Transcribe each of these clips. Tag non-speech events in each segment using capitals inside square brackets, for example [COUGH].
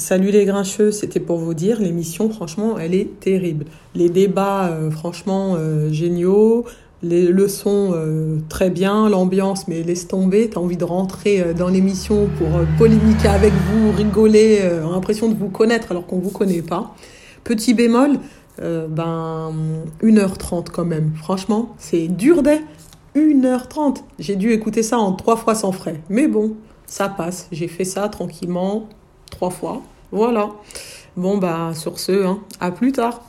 Salut les grincheux, c'était pour vous dire, l'émission, franchement, elle est terrible. Les débats, euh, franchement, euh, géniaux. Les leçons, euh, très bien. L'ambiance, mais laisse tomber. T'as envie de rentrer dans l'émission pour polémiquer avec vous, rigoler, l'impression de vous connaître alors qu'on vous connaît pas. Petit bémol, ben, 1h30 quand même. Franchement, c'est dur d'être 1h30. J'ai dû écouter ça en trois fois sans frais. Mais bon, ça passe. J'ai fait ça tranquillement trois fois. Voilà. Bon, bah, sur ce, hein, à plus tard.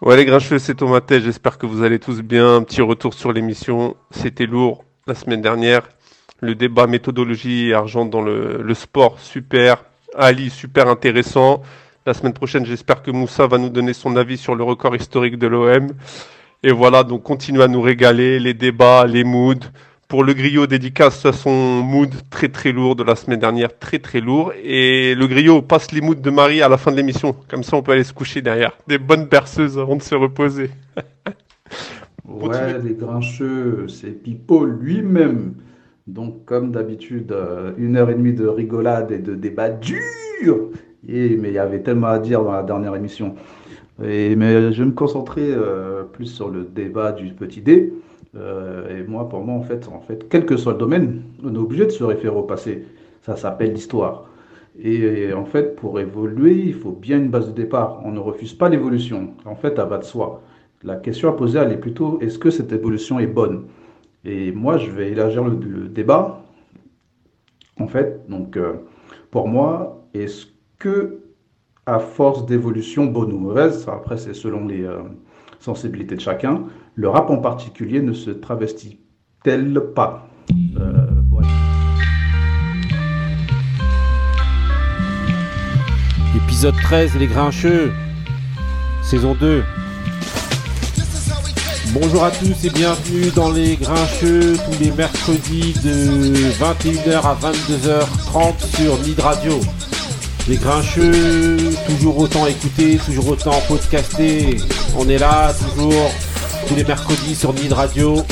Ouais, les grincheux, c'est Thomatet. J'espère que vous allez tous bien. Un petit retour sur l'émission. C'était lourd la semaine dernière. Le débat méthodologie et argent dans le, le sport, super. Ali, super intéressant. La semaine prochaine, j'espère que Moussa va nous donner son avis sur le record historique de l'OM. Et voilà, donc continue à nous régaler, les débats, les moods. Pour le griot, dédicace à son mood très très lourd de la semaine dernière, très très lourd. Et le griot passe les moods de Marie à la fin de l'émission. Comme ça, on peut aller se coucher derrière. Des bonnes berceuses avant de se reposer. [LAUGHS] Ouais, les grincheux, c'est Pipo lui-même. Donc, comme d'habitude, euh, une heure et demie de rigolade et de débat dur. Et, mais il y avait tellement à dire dans la dernière émission. Mais je vais me concentrer euh, plus sur le débat du petit dé. Euh, et moi, pour moi, en fait, en fait, quel que soit le domaine, on est obligé de se référer au passé. Ça s'appelle l'histoire. Et, en fait, pour évoluer, il faut bien une base de départ. On ne refuse pas l'évolution. En fait, ça va de soi. La question à poser, elle est plutôt est-ce que cette évolution est bonne? Et moi, je vais élargir le, le débat. En fait, donc, euh, pour moi, est-ce que, à force d'évolution, bonne ou mauvaise, après, c'est selon les euh, sensibilités de chacun, le rap en particulier ne se travestit-elle pas? Euh. Épisode 13, les grincheux. Saison 2. Bonjour à tous et bienvenue dans les grincheux tous les mercredis de 21h à 22h30 sur Nid Radio. Les grincheux, toujours autant écoutés, toujours autant podcastés. On est là, toujours tous les mercredis sur Nid Radio.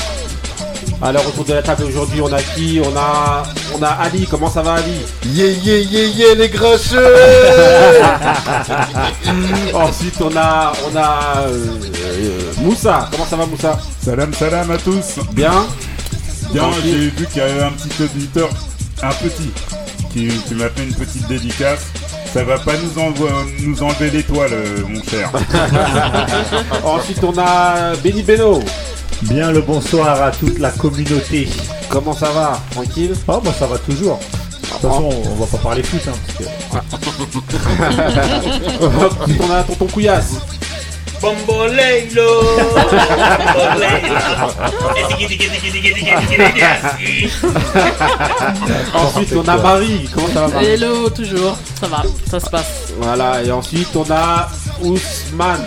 Alors autour de la table aujourd'hui, on a qui On a on a Ali. Comment ça va Ali Yeah yeah yeah yeah les grincheux [LAUGHS] Ensuite, on a, on a euh, euh, Moussa. Comment ça va, Moussa Salam salam à tous. Bien Bien, j'ai vu qu'il y avait un petit auditeur, un petit, qui, qui m'a fait une petite dédicace. Ça va pas nous, envo- nous enlever l'étoile, euh, mon cher. [LAUGHS] Ensuite, on a Benny Beno. Bien le bonsoir à toute la communauté. Comment ça va? Tranquille? Oh bah ça va toujours. De toute façon, on va pas parler foot hein, parce que... [LAUGHS] Ensuite, on a Tonton Couillasse. Bomboleilo Ensuite, on a Marie. Comment ça va, Marie Hello, toujours, ça va, ça se passe. Voilà. Et ensuite, on a Ousmane.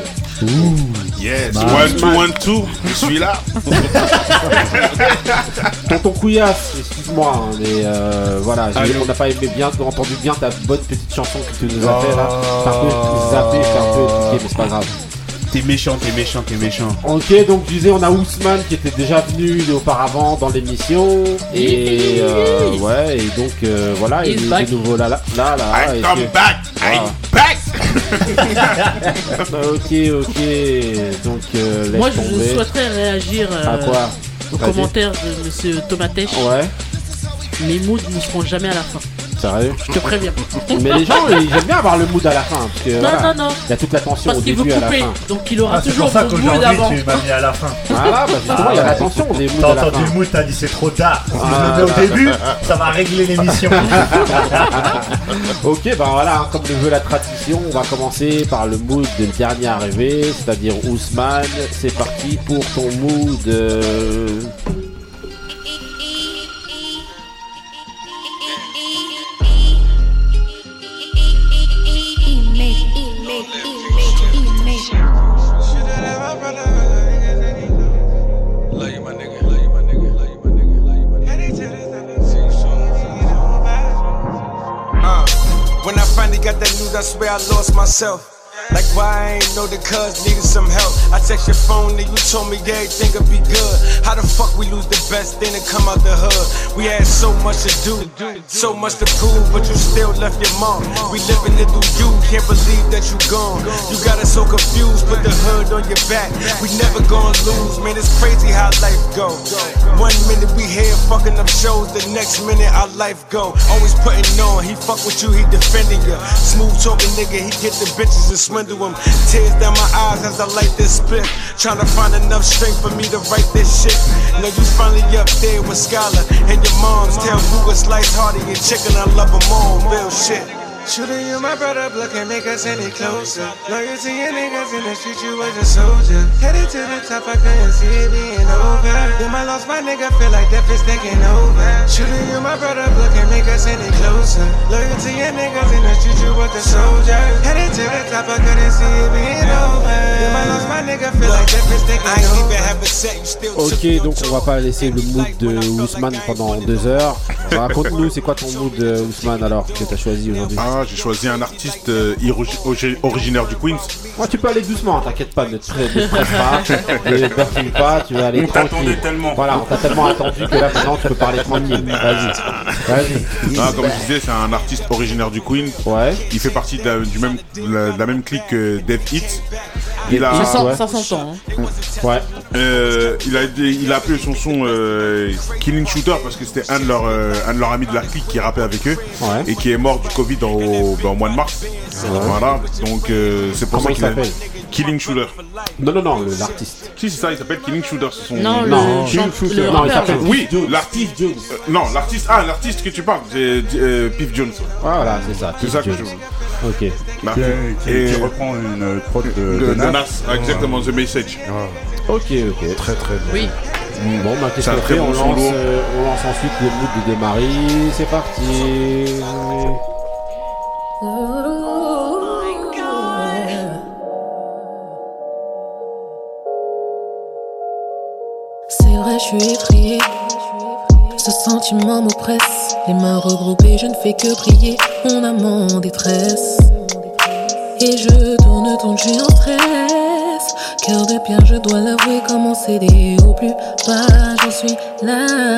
Yes, Bah, one, two, Ousmane. one, two, je suis là. [LAUGHS] Tonton Couillasse, excuse-moi, hein, mais euh, voilà, on n'a pas aimé bien, entendu bien ta bonne petite chanson que tu nous as fait là. T'as un peu zappé, fait un peu éduqué, mais c'est pas grave. T'es méchant, t'es méchant, t'es méchant. Ok, donc je disais, on a Ousmane qui était déjà venu auparavant dans l'émission. Et euh, ouais, et donc euh, voilà, il est de nouveau là, là, là. là I et come back, I'm back. [LAUGHS] ok, ok, donc euh, Moi, je tomber. souhaiterais réagir euh, À quoi? aux commentaires de Monsieur Tomatech. Ouais, Mes moods ne seront jamais à la fin. Sérieux. Je te préviens. Mais les gens, ils aiment bien avoir le mood à la fin. Parce que Non, voilà, non, non. il y a toute la tension Parce au veut début à la fin. Donc il aura Ah, toujours ça mon mood qu'aujourd'hui avant. tu m'as mis à la fin. Voilà, bah justement, il y a la tension des moods T'as entendu le mood, t'as dit c'est trop tard. Si Ah. je le mets au début, ça va régler l'émission. [LAUGHS] Ok, ben voilà, hein, comme le veut la tradition, on va commencer par le mood du dernier arrivé, c'est-à-dire Ousmane. C'est parti pour ton mood. euh, finally got that news, I swear I lost myself. Like why I ain't know the cuz needed some help. I text your phone and you told me everything would be good. How the fuck we lose the best thing to come out the hood? We had so much to do, so much to prove, but you still left your mark. We living it through you, can't believe that you gone. You got us so confused, put the hood on your back. We never gonna lose, man. It's crazy how life go. One minute we here fucking up shows, the next minute our life go. Always putting on, he fuck with you, he defending you. Smooth talking nigga, he get the bitches and swindle them. Tears down my eyes as I light this split. Trying to find enough strength for me to write this shit. Now you finally up there with Scholar and your moms tell you it's harder. Your chicken, I love them all, real shit. Shooting you, my brother, blood can't make us any closer. Loyal to your niggas in the street, you was a soldier. Headed to the top, I couldn't see it being over. Then I lost my nigga, feel like death is taking over. Shooting you, my brother, blood can't make us any closer. Loyal to your niggas in the street, you was a soldier. Headed to the top, I couldn't see it being over. Then I lost my nigga, feel like death is taking over. I ain't even have a set, you still Ok, donc on va pas laisser le mood de Ousmane pendant deux heures. Raconte-nous, c'est quoi ton mood, euh, Ousmane, alors, que t'as choisi aujourd'hui? Ah, j'ai choisi un artiste euh, originaire du Queens. Ouais, tu peux aller doucement, t'inquiète pas, ne te, presse- ne te presse pas, [LAUGHS] ne te perfile pas, tu vas aller On tranquille. tellement. Voilà, on t'a tellement attendu que là maintenant tu peux parler tranquille. Vas-y, vas-y. Ah, comme je disais, c'est un artiste originaire du Queens. Ouais. Il fait partie de la, du même, de la, de la même clique que Dev Hit. Il a, Ça, ouais. ça s'entend. hein. Ouais. euh, il, a, il a appelé son son euh, Killing Shooter parce que c'était un, de leurs, euh, un de leurs amis de la clique qui rappait avec eux Ouais. et qui est mort du Covid au, ben, au mois de mars. Voilà, donc euh, c'est pour Comment ça il qu'il a s'appelle Killing Shooter. Non, non, non, l'artiste. Si, c'est ça, il s'appelle Killing Shooter. c'est Son... Non, Non, le, King chante- Shooter. le Non, il s'appelle-. Oui, l'artiste. Jones. Euh, non, l'artiste. Ah, l'artiste que tu parles, c'est euh, Piff Jones. Voilà, c'est ça. C'est ça que je Ok. Bah, Qui, qui- Et- qui reprend une prod de, exactement, The Message. Ok, ok. Très très bon. Oui. Bon, bah, qu'est-ce qu'on très fait bon on son lance, lourd. euh, on lance ensuite le mood de Desmaris. C'est parti. C'est vrai, je suis effrayée. Ce sentiment m'oppresse. Les mains regroupées, je ne fais que prier mon âme en détresse. Et je tourne, tourne, je suis en stress. Cœur de pierre, je dois l'avouer, comment céder au plus bas, j'en suis là.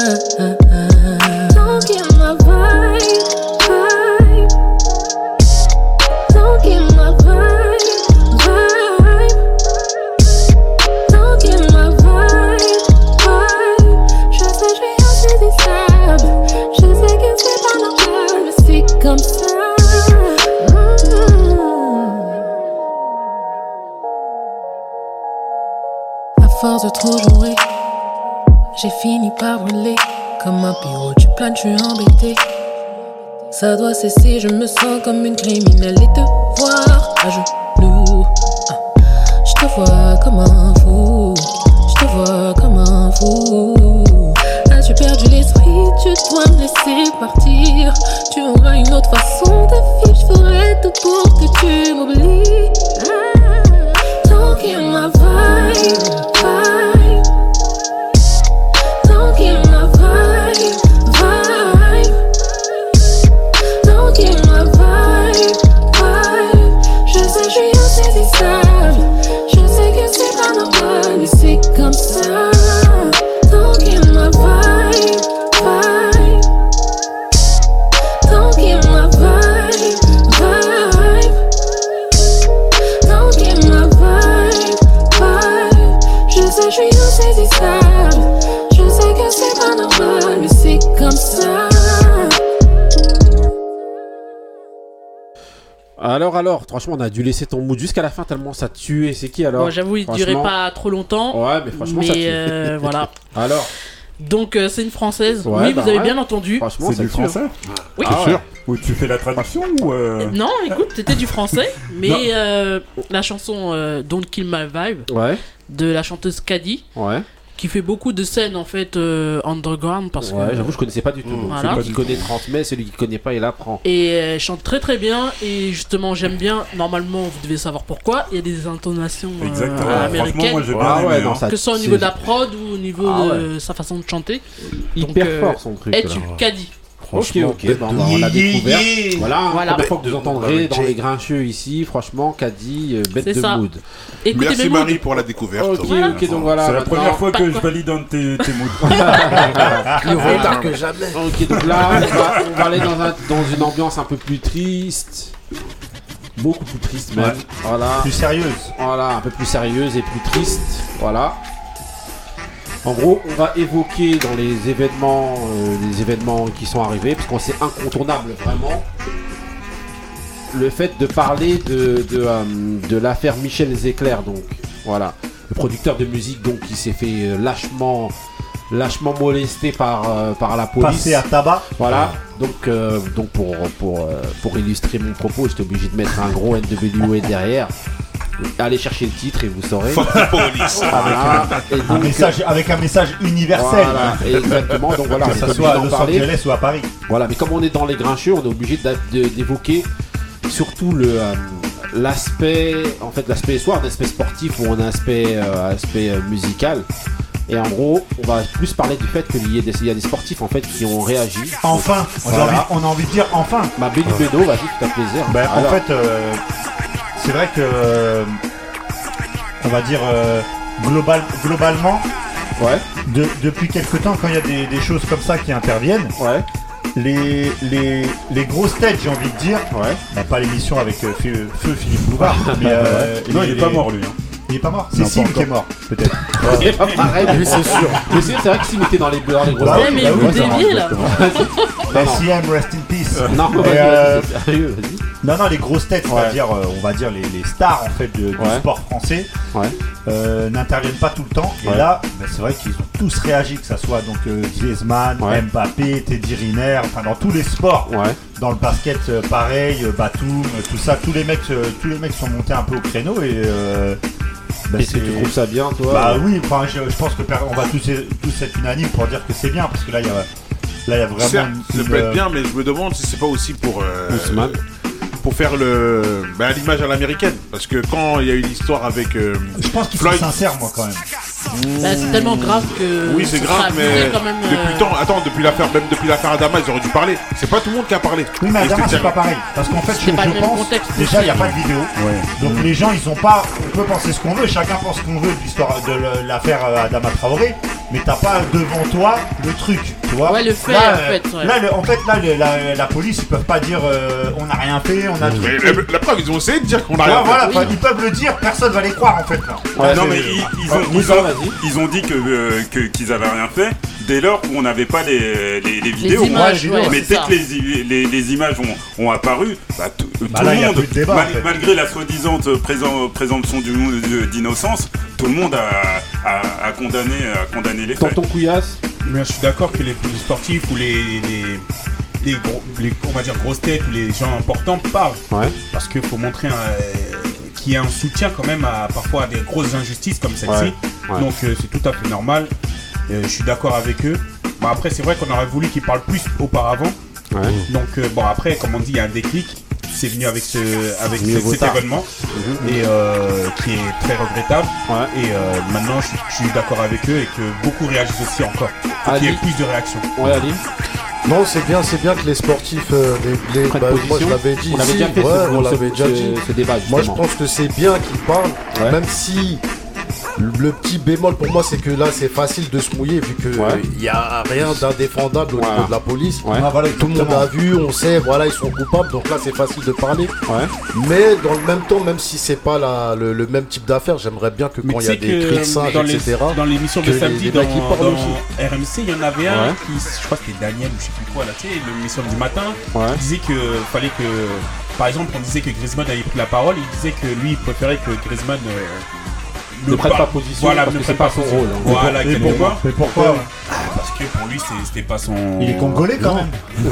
Je suis embêté. Ça doit cesser, je me sens comme une criminelle et te voir à genoux. Je te vois comme un fou, je te vois comme un fou. As-tu perdu l'esprit, tu dois me laisser partir. Tu auras une autre façon de vivre, je ferai tout pour que tu m'oublies. Don't get my vibe. Alors, alors, franchement, on a dû laisser ton mood jusqu'à la fin tellement ça tuait. C'est qui alors Bon, j'avoue, il durait Franchement. pas trop longtemps. Ouais, mais franchement, ça mais tue. euh, [LAUGHS] voilà. Alors, Donc, euh, c'est une française. Ouais, oui, bah vous avez ouais. bien entendu. franchement, C'est ça du tue. hein. français Oui. Ah ouais. Ou tu fais la traduction ou euh, Non, écoute, c'était du français, [LAUGHS] mais euh, la chanson euh, Don't Kill My Vibe Ouais, de la chanteuse Caddy, ouais. Qui fait beaucoup de scènes en fait euh, underground parce Ouais, que j'avoue, je connaissais pas du tout. Donc, Voilà. Celui qui connaît transmet, celui qui connaît pas, il apprend. et elle chante très très bien et justement j'aime bien. Normalement, vous devez savoir pourquoi. Il y a des intonations euh, Exactement. Américaines, moi j'ai bien Ah aimé. ouais, non, hein. ça que ce soit au niveau de la prod ou au niveau Ah de sa façon de chanter. hyper donc, euh, fort son truc. Et là. tu Caddy. Ok, ok, bah, on l'a découvert. yeah, yeah. Voilà, Voilà. première fois que vous entendrez dans les grincheux ici, franchement, Caddy, euh, bête de ça. mood. Écoutez Merci. Marie pour la découverte. Ok, Voilà. ok, donc voilà. C'est la première fois que de je valide dans tes, tes moods. [LAUGHS] Plus retard que jamais. Ok, donc là, on va, on va aller dans, un- dans une ambiance un peu plus triste. Beaucoup plus triste même. Ouais. Voilà. Plus sérieuse. Voilà, un peu plus sérieuse et plus triste. Voilà. En gros, on va évoquer dans les événements, euh, les événements qui sont arrivés, parce qu'on c'est incontournable vraiment, le fait de parler de, de, euh, de l'affaire Michel Zéclair, donc voilà, le producteur de musique donc qui s'est fait euh, lâchement, lâchement molesté par, euh, par la police. Passé à tabac. Voilà, donc, euh, donc pour, pour, euh, pour illustrer mon propos, j'étais obligé de mettre un gros NWA derrière. Allez chercher le titre et vous saurez. [LAUGHS] Voilà. Et Un donc, message, avec un message universel. voilà, exactement. Donc voilà, Que obligé soit à Los parler. Angeles ou à Paris. Voilà, mais comme on est dans les grincheux, on est obligé d'évoquer surtout le euh, l'aspect, en fait, l'aspect soit un aspect sportif ou un aspect, euh, aspect euh, musical. Et en gros, on va plus parler du fait qu'il y, ait des- il y a des sportifs en fait qui ont réagi. Enfin, on, a envie, on a envie de dire enfin. Bah, Benny Beno, vas-y, tout à plaisir. Ben, en fait, euh, c'est vrai que, euh, on va dire, euh, global, globalement, ouais, de- depuis quelque temps, quand il y a des, des choses comme ça qui interviennent, ouais, les, les, les grosses têtes, j'ai envie de dire, ouais. bah, pas l'émission avec euh, Feu, Feu Philippe Bouvard, [LAUGHS] mais euh, Non, les- il est pas mort lui. hein. Il est pas mort. C'est Sim qui est mort, peut-être. [LAUGHS] C'est pas pareil, mais c'est sûr. Mais c'est vrai que s'il était dans les, dans les grosses Ouais, mais vous déviez là. Bah, rest in peace. [LAUGHS] Non, euh, sérieux. Non, non, les grosses têtes, Ouais. c'est-à-dire, euh, on va dire les, les stars en fait de- du sport français, Ouais. euh, n'interviennent pas tout le temps. Et là, bah, c'est vrai qu'ils ont tous réagi, que ça soit donc euh, Griezmann, Ouais. Mbappé, Teddy Riner, enfin dans tous les sports. Ouais. Dans le basket, euh, pareil, Batum, tout ça, tous les mecs, tous les mecs sont montés un peu au créneau et. euh, bah, Est-ce que tu trouves ça bien, toi Bah oui, enfin, je, je pense que per- on va tous, tous être unanimes pour dire que c'est bien, parce que là, il y a, là, il y a vraiment. Certes, une- ça peut être bien, mais je me demande si c'est pas aussi pour. euh, Ousmane. pour faire le. Bah, l'image à l'américaine. Parce que quand il y a eu l'histoire avec. euh, Je pense sont Floyd. sincères, moi, quand même. Bah, c'est tellement grave que. Oui, c'est ce grave, mais quand même, depuis euh, le temps, attends, depuis l'affaire, même depuis l'affaire Adama, ils auraient dû parler. C'est pas tout le monde qui a parlé. Oui, mais Adama, c'est pas pareil. Parce qu'en fait, je, C'est pas je le même pense, contexte déjà, il n'y a pas de vidéo. Donc les gens, ils ont pas. On peut penser ce qu'on veut, chacun pense ce qu'on veut de l'histoire de l'affaire euh, Adama Traoré, mais t'as pas devant toi le truc, tu vois. Ouais, le fait, Là, en euh, fait, ouais. Là, le- en fait, là, le- la, la police, ils peuvent pas dire euh, on n'a rien fait, on a tout. Mais la, la preuve, ils ont essayé de dire qu'on a Ouais, rien fait. voilà, ils peuvent le dire, personne va les croire en fait. Là. Ouais, non mais ils, ont, ils ont dit que euh, que- qu'ils avaient rien fait dès lors où on n'avait pas les, les, les vidéos. images, Ouais, mais c'est dès ça. que les, i- les, les images ont, ont apparu, bah, tout, Bah tout là, le y a monde, plus de débat, mal- en fait. malgré la soi-disant présomption du- de- d'innocence, tout le monde a, a, a condamné, a condamné les faits. Tonton Couillasse. Mais je suis d'accord que les, sportifs ou les, les, les, gros, les, on va dire grosses têtes ou les gens importants parlent. Ouais. Parce qu'il faut montrer un, euh, qu'il y a un soutien quand même à parfois à des grosses injustices comme celle-ci. Ouais. Donc euh, c'est tout à fait normal. Euh, je suis d'accord avec eux. Bon, après, c'est vrai qu'on aurait voulu qu'ils parlent plus auparavant. Ouais. Donc euh, bon, après, comme on dit, il y a un déclic. C'est venu avec, ce, avec ce- cet tard. événement et euh, qui est très regrettable. Ouais. Et euh, maintenant, je, suis- je suis d'accord avec eux et que beaucoup réagissent aussi encore. Qu'il y Ali. plus de réactions. Ouais, Ali. Non, c'est bien, c'est bien que les sportifs, euh, les, les- bah, moi je l'avais dit On déjà ouais, ce- ce- l'avait déjà dit. ce débat, Moi je pense que c'est bien qu'ils parlent, Ouais. même si le petit bémol pour moi c'est que là c'est facile de se mouiller vu que Ouais. il y a rien d'indéfendable au Voilà. niveau de la police. Ouais. Ah, voilà, Tout le monde a vu, on sait, voilà, ils sont coupables, donc là c'est facile de parler. Ouais. Mais dans le même temps, même si c'est pas la, le, le même type d'affaire, j'aimerais bien que Mais quand il y a des cris de singe, dans, les- etc. dans l'émission de samedi les dans, dans RMC, il y en avait un Ouais. qui, je crois que c'était Daniel ou je sais plus quoi là, tu sais, l'émission du matin, Ouais. qui disait que fallait que, par exemple, on disait que Griezmann avait pris la parole, il disait que lui il préférait que Griezmann euh, Ne prête pas position voilà, parce ne que c'est pas son position. rôle, hein. Voilà, Et exactement. pourquoi Mais pourquoi Ah, Parce que pour lui c'était pas son. Il est congolais quand même. [LAUGHS]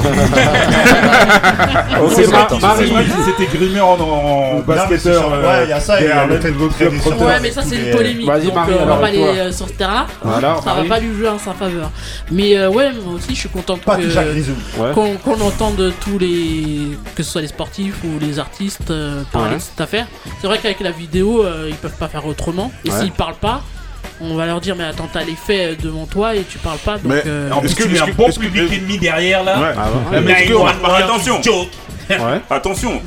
C'est vrai, qu'il s'était grimé en, mais basketteur. euh, Ouais, il y a ça, il y a le de. Ouais, mais ça c'est une polémique. Vas-y, donc, Marie, euh, on alors, va pas aller euh, sur ce terrain. Ça va pas lui jouer en sa faveur. Mais euh, ouais, moi aussi je suis content Pas tout Jacques que Grisou. Ouais. qu'on qu'on entende tous les que ce soit les sportifs ou les artistes euh, parler de cette affaire. C'est vrai qu'avec la vidéo, euh, ils peuvent pas faire autrement. Et Ouais. s'ils parlent pas, On va leur dire, mais attends, t'as les faits euh, devant toi et tu parles pas. Donc, Mais euh, En plus, Est-ce que- tu mets un que- bon que- public ennemi derrière là. Ouais. Mais que- voit mais un attention. joke. [LAUGHS] Attention,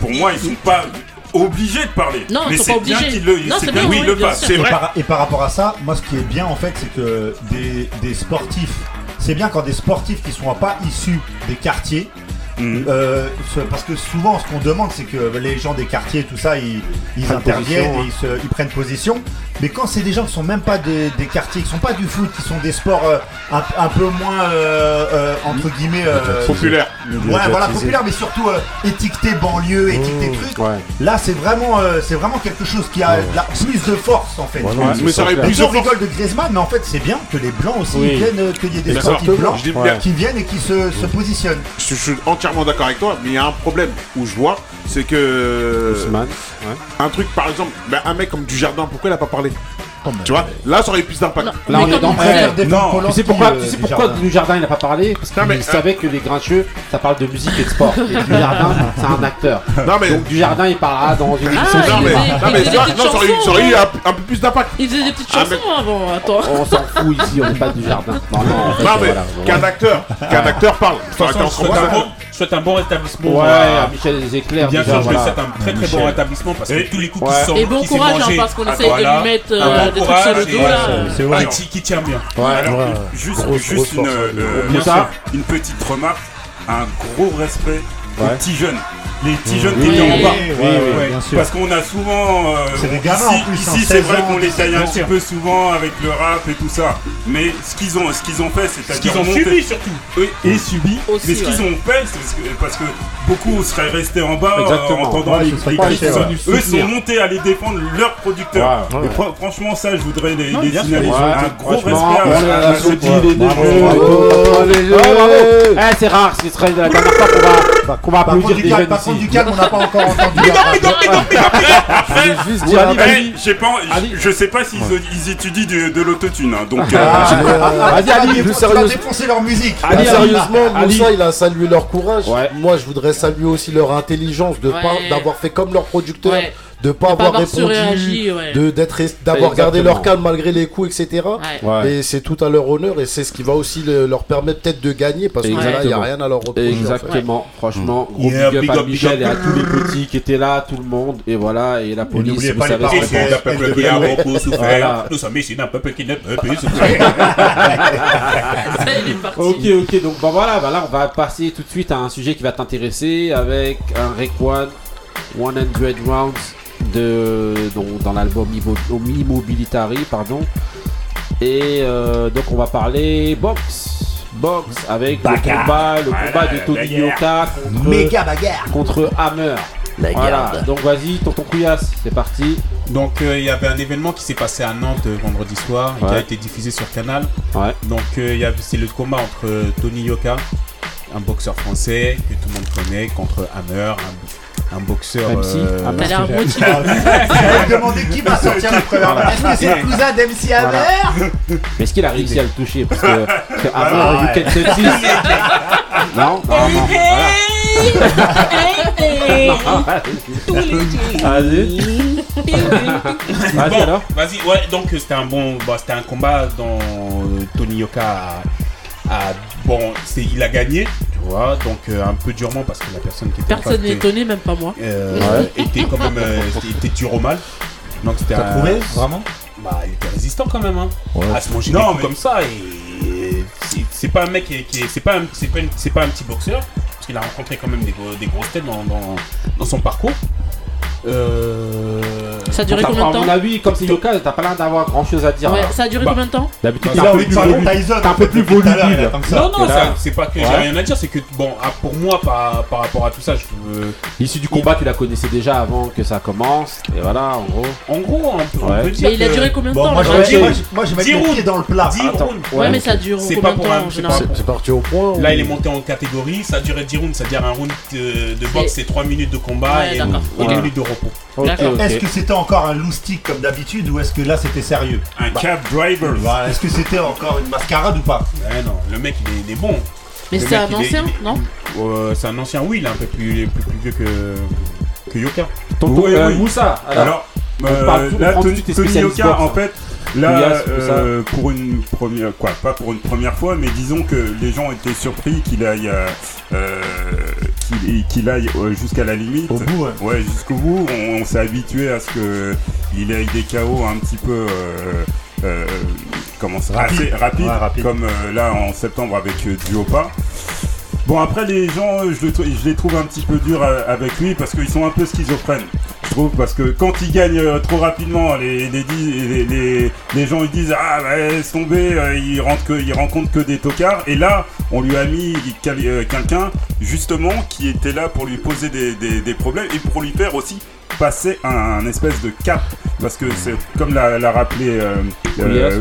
pour moi, ils sont pas obligés de parler. Non, ils mais sont c'est pas bien qu'ils le, Non, bien oui, le Et par, et par rapport à ça, moi ce qui est bien en fait, c'est que des, des sportifs, c'est bien quand des sportifs qui sont pas issus des quartiers, Mhm. euh, ce- parce que souvent ce qu'on demande c'est que les gens des quartiers, tout ça, ils, interviennent position, et ils, se- ils prennent position. Mais quand c'est des gens qui sont même pas des, des quartiers, qui sont pas du foot, qui sont des sports euh, un, un peu moins euh, euh, entre guillemets euh, Populaire. Ouais, voilà, populaire, mais surtout euh, étiqueté banlieue, étiqueté truc. Ouais. Là, c'est vraiment, euh, c'est vraiment quelque chose qui a la- plus de force en fait. Ouais, non, Ouais, mais ça aurait Les plus de rigolent de Griezmann, mais en fait, c'est bien que les blancs aussi Oui. viennent, euh, qu'il y ait des sportifs blancs qui viennent et qui se, se positionnent. je suis entièrement d'accord avec toi, mais il y a un problème où je vois, c'est que Ousmane. Ouais. un truc, par exemple, ben, un mec comme du jardin, pourquoi il a pas parlé Tu vois, là, ça aurait eu plus d'impact. Non, Là, on est dans- préfère défendre non, Tu sais pourquoi, euh, tu sais du pourquoi jardin. du jardin il n'a pas parlé Parce qu'il Non, mais, savait que les grincheux ça parle de musique et de sport. Et [LAUGHS] du jardin c'est un acteur. Non, mais. Donc du jardin il parlera dans une émission. Ah, non, il mais, faisait- non, il mais faisait ça, des non, ça aurait eu, chansons, ça aurait eu hein. un, un peu plus d'impact. Ils faisaient des petites Ah, chansons avant, attends. On s'en fout ici, on n'est pas du jardin. Non, non, en fait, Non, mais voilà, qu'un acteur, qu'un acteur parle. Souhaite un bon- je souhaite un bon rétablissement. Ouais, à- à Michel Éclair. Bien déjà, sûr, je lui souhaite un très très bon rétablissement parce que Et- tous les coups Ouais. qui sont Et bon courage, hein, parce qu'on essaye de lui mettre euh, bon des trucs sur le dos euh, là. Vrai. qui, qui tient bien. Ouais. Alors, Ouais. juste, Grosse, juste grosse une, force, euh, ouais. euh, Bien sûr. une petite remarque, un gros respect Ouais. aux petits jeunes. Les petits jeunes qui étaient en bas. oui, oui, bien sûr. Parce qu'on a souvent. euh, C'est des gamins, ici, en plus, ici, c'est 16 vrai qu'on les taille un 17 petit peu souvent avec le rap et tout ça. Mais ce qu'ils ont, ce qu'ils ont fait, c'est Ce qu'ils ont subi surtout. Oui, et subi. Aussi, mais ce qu'ils ouais. ont fait, c'est parce que, parce que beaucoup seraient restés en bas euh, en entendant Ouais, les, les. Eux sont montés à aller défendre leurs producteurs. Ouais. Et fran- franchement, ça, je voudrais les, les signaler. Ouais, un gros respect à, on les à- a à ce applaudis, type. les deux Bravo, jeux. bravo. Les Ouais, bravo. jeux Eh, c'est rare, ce serait la dernière fois qu'on va, Par contre, applaudir des jeunes du calme, on n'a pas encore entendu. Ali, un vas-y. truc. Eh, j'ai pas, Ali. je sais pas s'ils ils étudient de, de l'autotune, hein, donc. Mais, Ali, défon- plus tu vas sérieuse- défoncer leur musique. Ali, sérieusement, Ali. Moussa, il a salué leur courage. Ouais. Moi, je voudrais saluer aussi leur intelligence d'avoir fait comme leur producteur, Ouais. De pas De pas avoir avoir répondu, ouais. de d'être d'avoir gardé leur calme malgré les coups, etc. Ouais. Ouais. Et c'est tout à leur honneur et c'est ce qui va aussi le- leur permettre peut-être de gagner parce que là, il n'y a rien à leur reprocher. en fait. Exactement, franchement, gros Yeah, big up big à up, Michel et à tous les petits qui étaient là, tout le monde, et voilà, et la police, n'oubliez vous pas les savez parents. Et c'est pense. un peuple qui a [LAUGHS] beaucoup souffert. Nous sommes ici d'un peuple qui plus [LAUGHS] souffrir. Ok, ok, donc bah voilà, bah là on va passer tout de suite à un sujet qui va t'intéresser avec un Rayquan 100 Rounds de, donc, dans l'album Immo- Immobilitary, pardon. Et euh, donc on va parler box. Box avec le combat, le Voilà, combat de Tony. Yoka contre, Méga bagarre. contre Hammer. Voilà, donc vas-y, tonton Couillasse, c'est parti. Donc euh, il y avait un événement qui s'est passé à Nantes euh, vendredi soir et qui a été diffusé sur Canal. Ouais. Donc euh, il y avait- c'est le combat entre euh, Tony Yoka, un boxeur français que tout le monde connaît, contre Hammer, un, un boxeur. MC, euh, Hammer. T'as l'air motivé. J'allais demander qui va sortir le premier. Est-ce que c'est le cousin d'MC Hammer Mais est-ce qu'il a réussi à le toucher Parce que, parce que Hammer, Ah, you can touch this. Non, non, non. Voilà. Vas-y. Vas-y Bon, alors. vas-y, ouais, donc c'était un bon, bah, c'était un combat dont euh, Tony Yoka a, a- bon, il a gagné, vois, donc euh, un peu durement parce que la personne qui était Personne n'est étonné, même pas moi. euh, était quand même, euh, [LAUGHS] était, était dur au mal. Donc c'était T'as un- trouvé Vraiment? Bah, il était résistant quand même, hein. À se manger Non, coups mais- comme ça et c'est- c'est pas un mec qui est, qui est- c'est pas un, c'est pas, une- c'est pas un petit boxeur parce qu'il a rencontré quand même des, gros- des grosses têtes dans, dans, dans son parcours. Euh... Ça a duré combien de À temps mon avis, comme c'est Yoka, t'as pas l'air d'avoir grand chose à dire. Ouais, ça a duré Bah, combien de temps D'habitude, Il t'es a un peu plus volubile. Un peu plus à. Non, non, c'est pas que j'ai rien à dire, c'est que bon, ah, pour moi, par, par rapport à tout ça, je veux- L'issue du combat, tu la connaissais déjà avant que ça commence. Et voilà, en gros. en gros, on peut, on Ouais. peut dire Mais il a duré combien de Bon, temps moi, je match vais- moi, je- moi, je vais mettre Dix mon rounds. pied dans le plat. 10 Attends. rounds. Ouais, mais ça dure C'est combien pas de pour temps c'est général C'est c'est parti au point. Là, il est monté en catégorie, ça a duré 10 rounds, c'est-à-dire un round de, boxe, c'est 3 minutes de combat et, d'accord. et Ok. une minute de repos. Est-ce que c'était encore un loustic comme d'habitude ou est-ce que là c'était sérieux Un cab driver. Est-ce que c'était encore une mascarade ou pas Ouais, non, le mec, il est, il est bon. Mais c'est un ancien, est- non Euh, c'est un ancien, oui, il est un peu plus, plus, plus vieux que, que Yoka. Tonton Oui, euh, oui. Moussa, alors. Alors, euh, là, Tony, Yoka, en hein. fait, Là, tout ça. euh, pour une première, quoi, pas pour une première fois, mais disons que les gens étaient surpris qu'il aille, euh, euh, qu'il qu'il aille euh, jusqu'à la limite. Au bout, ouais. jusqu'au bout. On, on s'est habitué à ce que il ait des KO un petit peu. euh, euh, comment ça Rapide. assez rapide, Ouais, rapide. comme euh, là en septembre avec euh, Duopa. Bon après les gens, je, le je les trouve un petit peu durs avec lui parce qu'ils sont un peu schizophrènes. Je trouve parce que quand il gagne euh, trop rapidement, les, gens ils disent ah bah, laisse tomber, euh, il rentre que il rencontre que des tocards. Et là on lui a mis euh, quelqu'un justement qui était là pour lui poser des, des- des problèmes et pour lui faire aussi passer un, un espèce de cap parce que c'est comme l'a l'a rappelé euh, Couillasse, euh,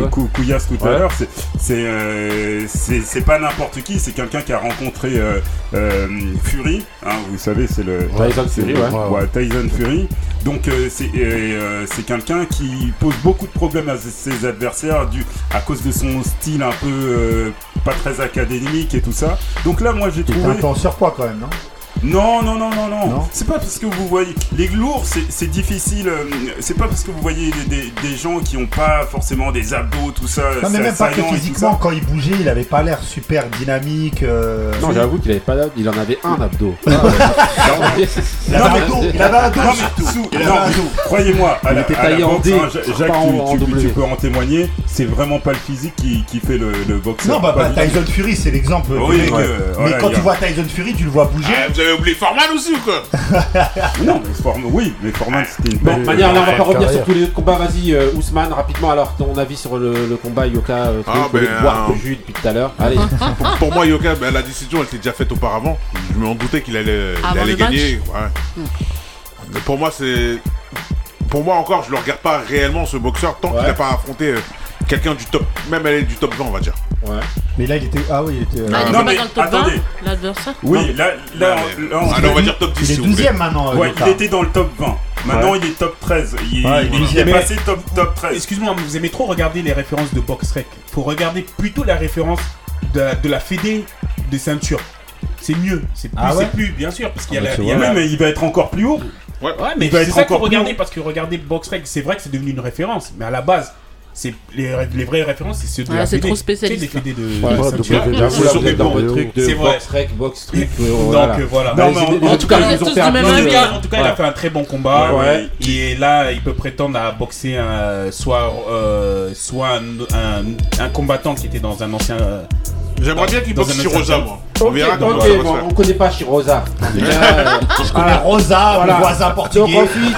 ouais. Tout à Ouais. l'heure, c'est c'est euh, c'est c'est pas n'importe qui, c'est quelqu'un qui a rencontré euh, euh, Fury, hein, vous savez, c'est le Tyson Fury, le- ouais. Tyson Fury. Donc euh, c'est euh, c'est quelqu'un qui pose beaucoup de problèmes à ses- adversaires du à cause de son style un peu euh, pas très académique et tout ça. Donc là, moi j'ai trouvé un peu en surpoids quand même, non? Non, non, non, non, non. Non C'est pas parce que vous voyez. Les lourds, c'est difficile. euh, C'est pas parce que vous voyez des, des- des gens qui ont pas forcément des abdos, tout ça. Non, mais c'est même pas que physiquement, quand il bougeait, il avait pas l'air super dynamique. euh, Non, j'avoue qu'il avait pas d'abdos, il en avait un abdo. [LAUGHS] Il avait un dos, il avait un dos. Non, mais sous- Il avait non, un mais dos. croyez-moi, à Il la, était taillé en D, hein, Ja- Jacques, tu, en- en tu- W. tu peux en témoigner, c'est vraiment pas le physique qui, qui fait le, le boxeur. Non, bah, bah. Tyson Fury, c'est l'exemple. Oui, Mais- quand tu vois Tyson Fury, tu le vois bouger. Vous avez oublié Forman aussi ou quoi [LAUGHS] Non, mais Forman, oui, mais Forman c'était une Bon, belle- manière, là, on va pas revenir sur tous les autres combats. Vas-y, euh, Ousmane, rapidement, alors, ton avis sur le, le combat Yoka, euh, truc, Ah, au lieu ben, boire euh, le jus depuis tout à l'heure. Allez. [LAUGHS] pour, pour moi, Yoka, ben, la décision, elle était déjà faite auparavant. Je m'en doutais qu'il allait, il Avant allait le gagner. ouais. Mais pour moi, c'est. Pour moi, encore, je le regarde pas réellement, ce boxeur, tant qu'il n'a pas affronté euh, quelqu'un du top. Même elle est du top 20, on va dire. Ouais. Mais là, il était. Ah oui, il était. euh, Ah, il non, était mais pas dans le top attendez. 20, l'adversaire Oui, là, là, Non, mais- là, on, va dire top 10. Il est s'il vous plaît. 12ème maintenant. Ouais, Yoka. il était dans le top 20. Maintenant, il est top 13. Il, Ouais, il est il est dixième. passé top, top 13. Excuse-moi, mais vous aimez trop regarder les références de BoxRec. Faut regarder plutôt la référence de, de la fédé des ceintures. C'est mieux, c'est plus, Ah ouais c'est plus, bien sûr, parce qu'il y a Ah la. y a mais il va être encore plus haut. Ouais. Ouais, mais il va c'est être ça qu'il faut encore plus regarder haut. parce que regarder BoxRec, c'est vrai que c'est devenu une référence, mais à la base, c'est les, les vraies références, c'est ceux de la c'est trop spécialiste, C'est des êtes dans bancs. le truc de C'est vrai. box box truc. Donc voilà. c'est- en- tout cas, il a fait un très bon combat. Et là, il peut prétendre à boxer un, soit, euh, soit un, combattant qui était dans un ancien. euh, J'aimerais bien qu'il boxe secteur. moi. On Ok, verra comment ok, ça va se bon, faire. on connaît pas Chirosa. [LAUGHS] Euh, Je connais Rosa, Voilà. mon voisin Donc portugais. ensuite,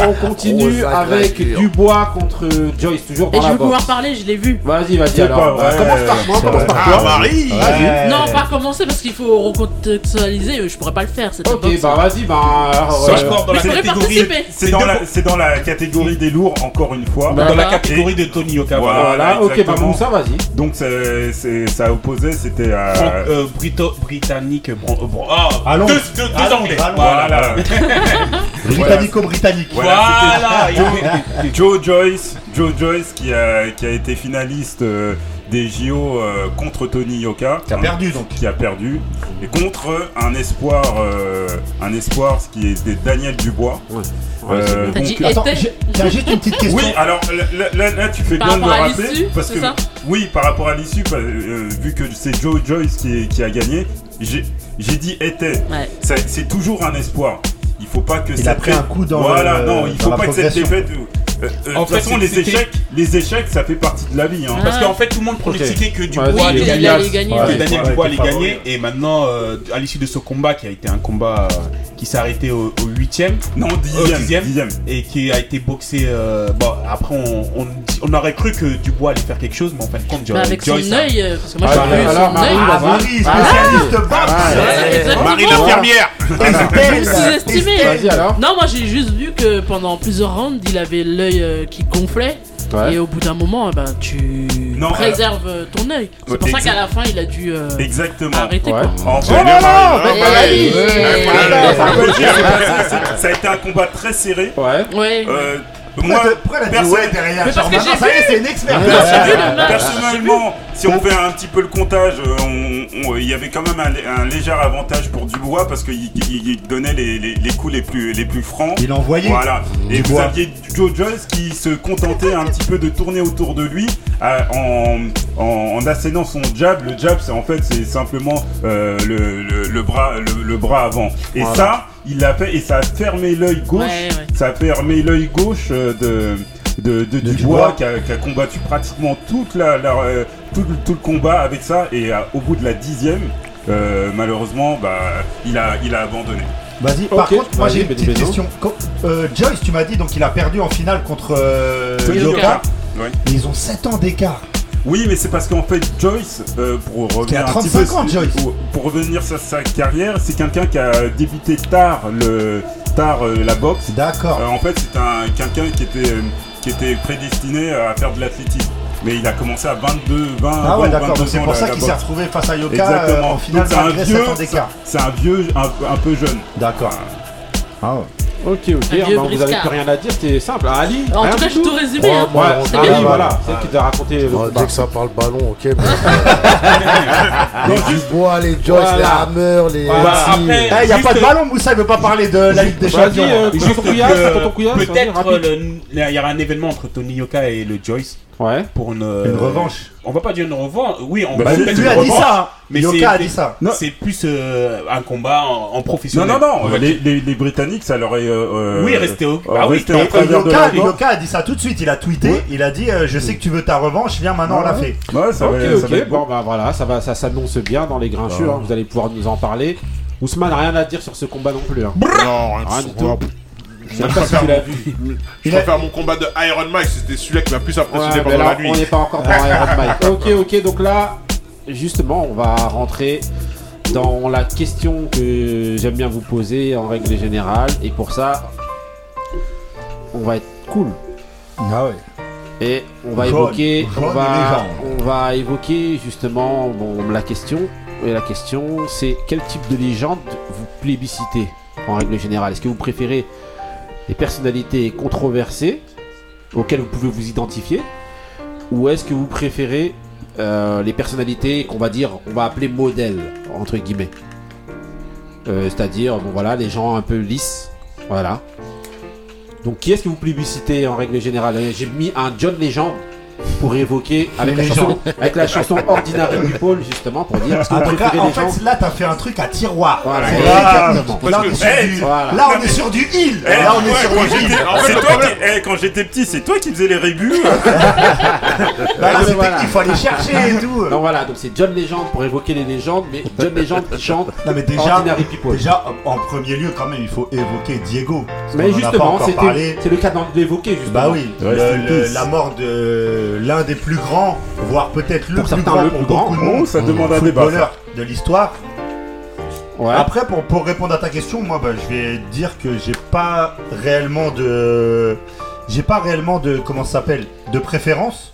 [LAUGHS] on continue Rosa avec Glacier. Dubois contre Joyce, toujours Et dans je la vais pouvoir boxe. parler, je l'ai vu. Vas-y, vas-y alors. Commence par moi, C'est commence par Ah, toi. Marie Ouais. Non, pas commencer parce qu'il faut recontextualiser, je pourrais pas le faire. Ok, bah vas-y, bah alors. Euh, je porte dans la je pourrais catégorie. participer. C'est dans, la- c'est dans la catégorie des lourds, encore une fois. Bah, Dans la Voilà. catégorie de Tony Yoka. Voilà. Voilà, ok, bah exactement. Moussa, vas-y. Donc, c'est- c'est- ça opposait, c'était à. Franck, euh, Brito- britannique. Euh, deux, deux, deux anglais. Londres. Voilà. Britannico-britannique. Voilà. il- Joe Joyce, Joe Joyce qui a, qui a été finaliste euh, des JO euh, contre Tony Yoka. Qui a perdu, donc. Qui a perdu. Et contre un espoir, euh, un espoir ce qui est Daniel Dubois. Ouais. Euh, T'as donc- dit Attends, j'ai juste une petite question. oui, alors là, là- là, tu fais Par bien de le rapport à rappeler. l'issue, parce c'est que, ça oui, par rapport à l'issue, euh, vu que c'est Joe Joyce qui, est- qui a gagné, j'ai j'ai dit était. Ouais. Ça- C'est toujours un espoir. Il faut pas que Il cette a pris un coup dans Voilà, le- non, il dans faut la pas que cette défaite. Euh, euh, En de toute fait, façon, les échecs, les échecs, ça fait partie de la vie. Hein. Parce qu'en fait, tout le monde pronostiquait que Dubois Ouais, allait gagner. Que. Daniel Dubois allait gagner. Et maintenant, euh, à l'issue de ce combat, qui a été un combat euh, qui s'est arrêté au, au 8ème, Non, au dixième, 10e, dixième. et qui a été boxé. euh, bon, après, on, on, on aurait cru que Dubois allait faire quelque chose, mais en fin de compte, Bah, avec son Joyce œil, euh, parce que moi Ah, j'ai vu alors, Marie. Ah. Marie, spécialiste boxe. Marie l'infirmière Vous sous-estimez. Vas-y alors. Non, moi j'ai juste vu que pendant plusieurs rounds, il avait l'œil euh, qui gonflait. Ouais. Et au bout d'un moment, ben, tu Non, préserves euh, ton œil. C'est pour ça qu'à la fin, il a dû euh, Exactement. arrêter. Ouais. Quoi. Bah, Ah, bah, ça a été un combat très serré. Ouais. Ouais. Euh, Pourquoi ouais derrière Mais parce que j'ai vu. c'est une experte. Personnellement, si on fait un petit peu le comptage, euh, il y avait quand même un, lé- un léger avantage pour Dubois parce qu'il il- il donnait les, les- les coups les plus, les plus francs. Il envoyait. Voilà. Et vous aviez Joe Joyce qui se contentait un petit peu de tourner autour de lui à- en, en, en assénant son jab. Le jab, c'est en fait c'est simplement euh, le, le- le bras, le, le bras avant. Et Voilà. ça, il l'a fait et ça a fermé l'œil gauche. Ouais, ouais. Ça a fermé l'œil gauche euh, de de, de, De Dubois, Dubois. qui a, qui a combattu pratiquement toute la, la- euh, tout, le- tout le combat avec ça et euh, au bout de la dixième euh, malheureusement bah, il, a, il a abandonné Vas-y, par contre, moi j'ai une petite question. Quand- euh, Joyce, tu m'as dit donc il a perdu en finale contre euh, Yoka. Yoka. Ouais. Mais ils ont 7 ans d'écart. Oui, mais c'est parce qu'en fait, Joyce, euh, pour revenir un petit 35 peu, ans, Joyce. pour- pour revenir sur sa carrière, c'est quelqu'un qui a débuté tard le tard euh, la boxe. D'accord. Euh, en fait, c'est un quelqu'un qui était qui était prédestiné à faire de l'athlétisme. Mais il a commencé à 22, 20, Ah 20, ouais, d'accord. 22 donc C'est pour la- ça qu'il s'est retrouvé face à Yoka Exactement. en finale c'est un vieux, 7 ans d'écart. c'est un vieux, un, un peu jeune. D'accord. Ah ouais. Ok, ok, vieux bah, vous avez briscard. plus rien à dire, c'était simple. Ah, Ali En rien tout cas, je te résumé. hein. Ouais, on- C'est Ali, voilà, c'est elle qui t'a raconté le Ouais, dès que ça parle ballon, ok. mais- [LAUGHS] les Dubois, les Joyce, Voilà. les Hammer, les. Voilà. Eh, il n'y a pas de ballon, Moussa, il veut pas parler de la Ligue des Champions. euh, le- il y aura un événement entre Tony Yoka et le Joyce. Ouais. Pour une, Une revanche. On va pas dire une revanche. Oui, on Bah, va lui- peut-être lui une a dit revanche, ça, hein. Mais Yoka c'est- a dit ça. Non. C'est plus euh, un combat en, en Non, professionnel. non, non. On va Les, dire. les, les Britanniques, ça leur est. euh, Oui, rester au- euh, bah oui, rester Yoka, a dit ça tout de suite. Il a tweeté. Il a dit euh, Je sais que tu veux ta revanche, viens maintenant, on l'a fait. Ouais, ça va, ça bon, bah voilà, ça va, ça s'annonce bien dans les grincheux. hein, vous allez pouvoir nous en parler. Ousmane, rien à dire sur ce combat non plus. Hein. Non, rien Rien du du tout. Je sais Je pas si préfère tu l'as mon- vu. Je préfère mon combat de Iron Mike, c'était celui-là qui m'a plus impressionné pendant là, la nuit. on n'est pas encore dans Iron [LAUGHS] Mike. Ok, ok, donc là, justement, on va rentrer dans la question que j'aime bien vous poser en règle générale. Et pour ça, on va être cool. Ah ouais. Et on va Jaune, évoquer, jaune on va, on va évoquer justement bon, la question. Et la question, c'est quel type de légende vous plébiscitez en règle générale? Est-ce que vous préférez personnalités controversées auxquelles vous pouvez vous identifier Ou est-ce que vous préférez euh, les personnalités qu'on va dire, on va appeler modèles, entre guillemets Euh, C'est-à-dire, bon voilà, les gens un peu lisses, voilà. Donc qui est-ce que vous plébiscitez en règle générale? J'ai mis un John Legend pour évoquer avec la, chanson, avec la chanson Ordinary People justement pour dire est-ce que Ah, vous là, en les gens fait, là, t'as fait un truc à tiroir. Voilà, C'est- exactement. Là, on est sur du, voilà. là, on est sur du heal. Eh, Là, on est ouais, sur quand du j'étais- heal. En fait, toi qui, eh, quand j'étais petit, c'est toi qui faisais les rébus. [LAUGHS] Bah, là, voilà. il faut aller chercher et tout. [LAUGHS] Non voilà, donc c'est John Legend pour évoquer les légendes, mais John Legend qui chante Non, mais déjà, Ordinary People. déjà, en premier lieu, quand même, il faut évoquer Diego. Mais justement, c'est le cas de l'évoquer justement. Bah oui, la mort de l'un des plus grands, voire peut-être le plus certains, grand le pour beaucoup de monde, Oh, ça demande un débat. footballeur de l'histoire. Ouais. Après, pour, pour répondre à ta question, moi, bah, je vais dire que j'ai pas réellement de, j'ai pas réellement de, comment ça s'appelle, de préférence,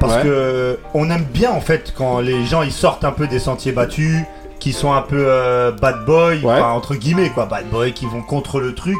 parce Ouais. que on aime bien en fait quand les gens ils sortent un peu des sentiers battus, qui sont un peu euh, bad boy, Ouais. entre guillemets quoi, bad boy, qui vont contre le truc.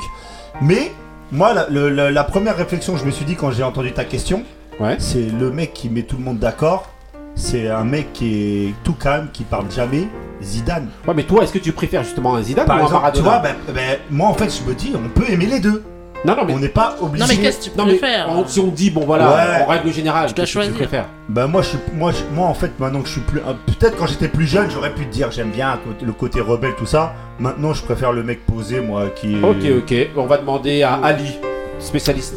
Mais moi, la- la première réflexion que je me suis dit quand j'ai entendu ta question, Ouais. c'est le mec qui met tout le monde d'accord. C'est un mec qui est tout calme, qui parle jamais. Zidane. Ouais, mais toi, est-ce que tu préfères justement un Zidane Par ou un exemple, tu Maradona vois, ben, ben, moi en fait, je me dis, on peut aimer les deux. Non, non, mais On n'est pas obligé. Non, mais qu'est-ce que tu non, mais préfères si on dit bon voilà, Ouais. en règle générale, Tu dois qu'est-ce que tu préfères Ben moi, je suis, moi, je- moi en fait, maintenant que je suis plus, euh, peut-être quand j'étais plus jeune, j'aurais pu te dire, j'aime bien le côté rebelle, tout ça. Maintenant, je préfère le mec posé, moi, qui. est- Ok, ok. On va demander à Ali, spécialiste.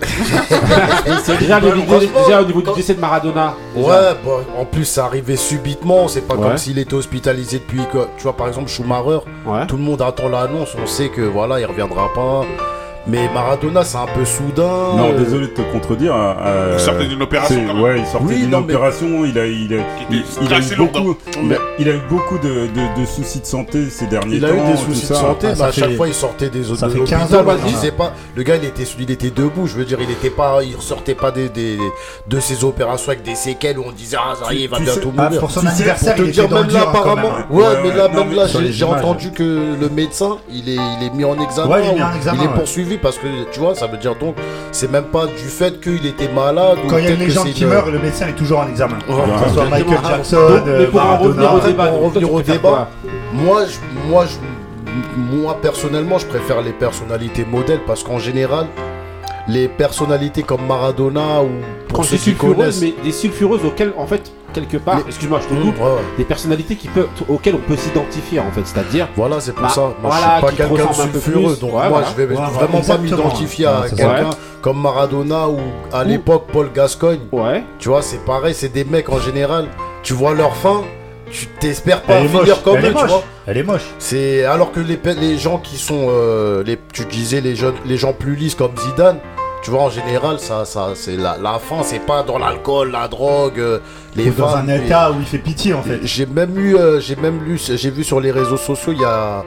[LAUGHS] déjà, les- déjà, au niveau du décès de Maradona. déjà. Ouais, bon, en plus, ça arrivait subitement. C'est pas Ouais. comme s'il était hospitalisé depuis que, tu vois, par exemple, Schumacher, Ouais. tout le monde attend l'annonce. On sait que voilà, il reviendra pas. Mais Maradona, c'est un peu soudain. Non, euh, désolé de te contredire. euh, Il sortait d'une opération, c'est- quand même. Ouais, il sortait Oui, d'une mais- opération. Il a, il il, il eu beaucoup, il a, il a eu beaucoup de, de- de soucis de santé ces derniers Il a temps. eu des soucis de ça. santé, Ah, mais ça à chaque fois il sortait des ça de fait l'hôpital, 15 ans, vas-y. disait pas. Le gars il était, il était debout, je veux dire, il était pas, il ressortait pas des, des- de ses opérations avec des séquelles où on disait ah ça y est, il va bientôt Ah, mourir. pour son Tu sais, anniversaire, Pour te il était même là hein, apparemment, ouais, mais là même là j'ai entendu que le médecin il est, il est mis en examen, il est il poursuivi lui parce que tu vois, ça veut dire donc, c'est même pas du fait qu'il était malade. ou Quand il y a une que légende qui de- meurt, le médecin est toujours en examen. Ouais, que ce soit. Michael Jackson, donc, euh, mais pour en Maradona. revenir au débat, tu revenir au débat, moi, je, moi, je, moi personnellement, je préfère les personnalités modèles parce qu'en général, les personnalités comme Maradona ou pour Quand ceux qui connaissent, mais des sulfureuses auxquelles, en fait, quelque part, excuse-moi, je te Mmh, coupe, ouais, ouais. des personnalités qui peuvent, auxquelles on peut s'identifier, en fait, c'est-à-dire. Voilà, c'est pour bah, ça. Moi, voilà, je suis pas quelqu'un de ressemble un peu sulfureux, plus. donc Ouais, moi, voilà. je vais voilà, vraiment pas m'identifier Ouais, à quelqu'un comme Maradona ou à l'époque Paul Gascogne. Ouais. Tu vois, c'est pareil, c'est des mecs en général. Tu vois leur fin, tu t'espères pas finir moche, comme elle eux, est tu moche. vois. Elle est moche. C'est alors que les gens qui sont, euh, les, tu disais les jeunes, les gens plus lisses comme Zidane. Tu vois, en général, ça, ça, c'est la, la fin, c'est pas dans l'alcool, la drogue, euh, les Ou dans femmes, un état où il fait pitié en fait. J'ai même eu, euh, j'ai même lu, j'ai vu sur les réseaux sociaux, il y a,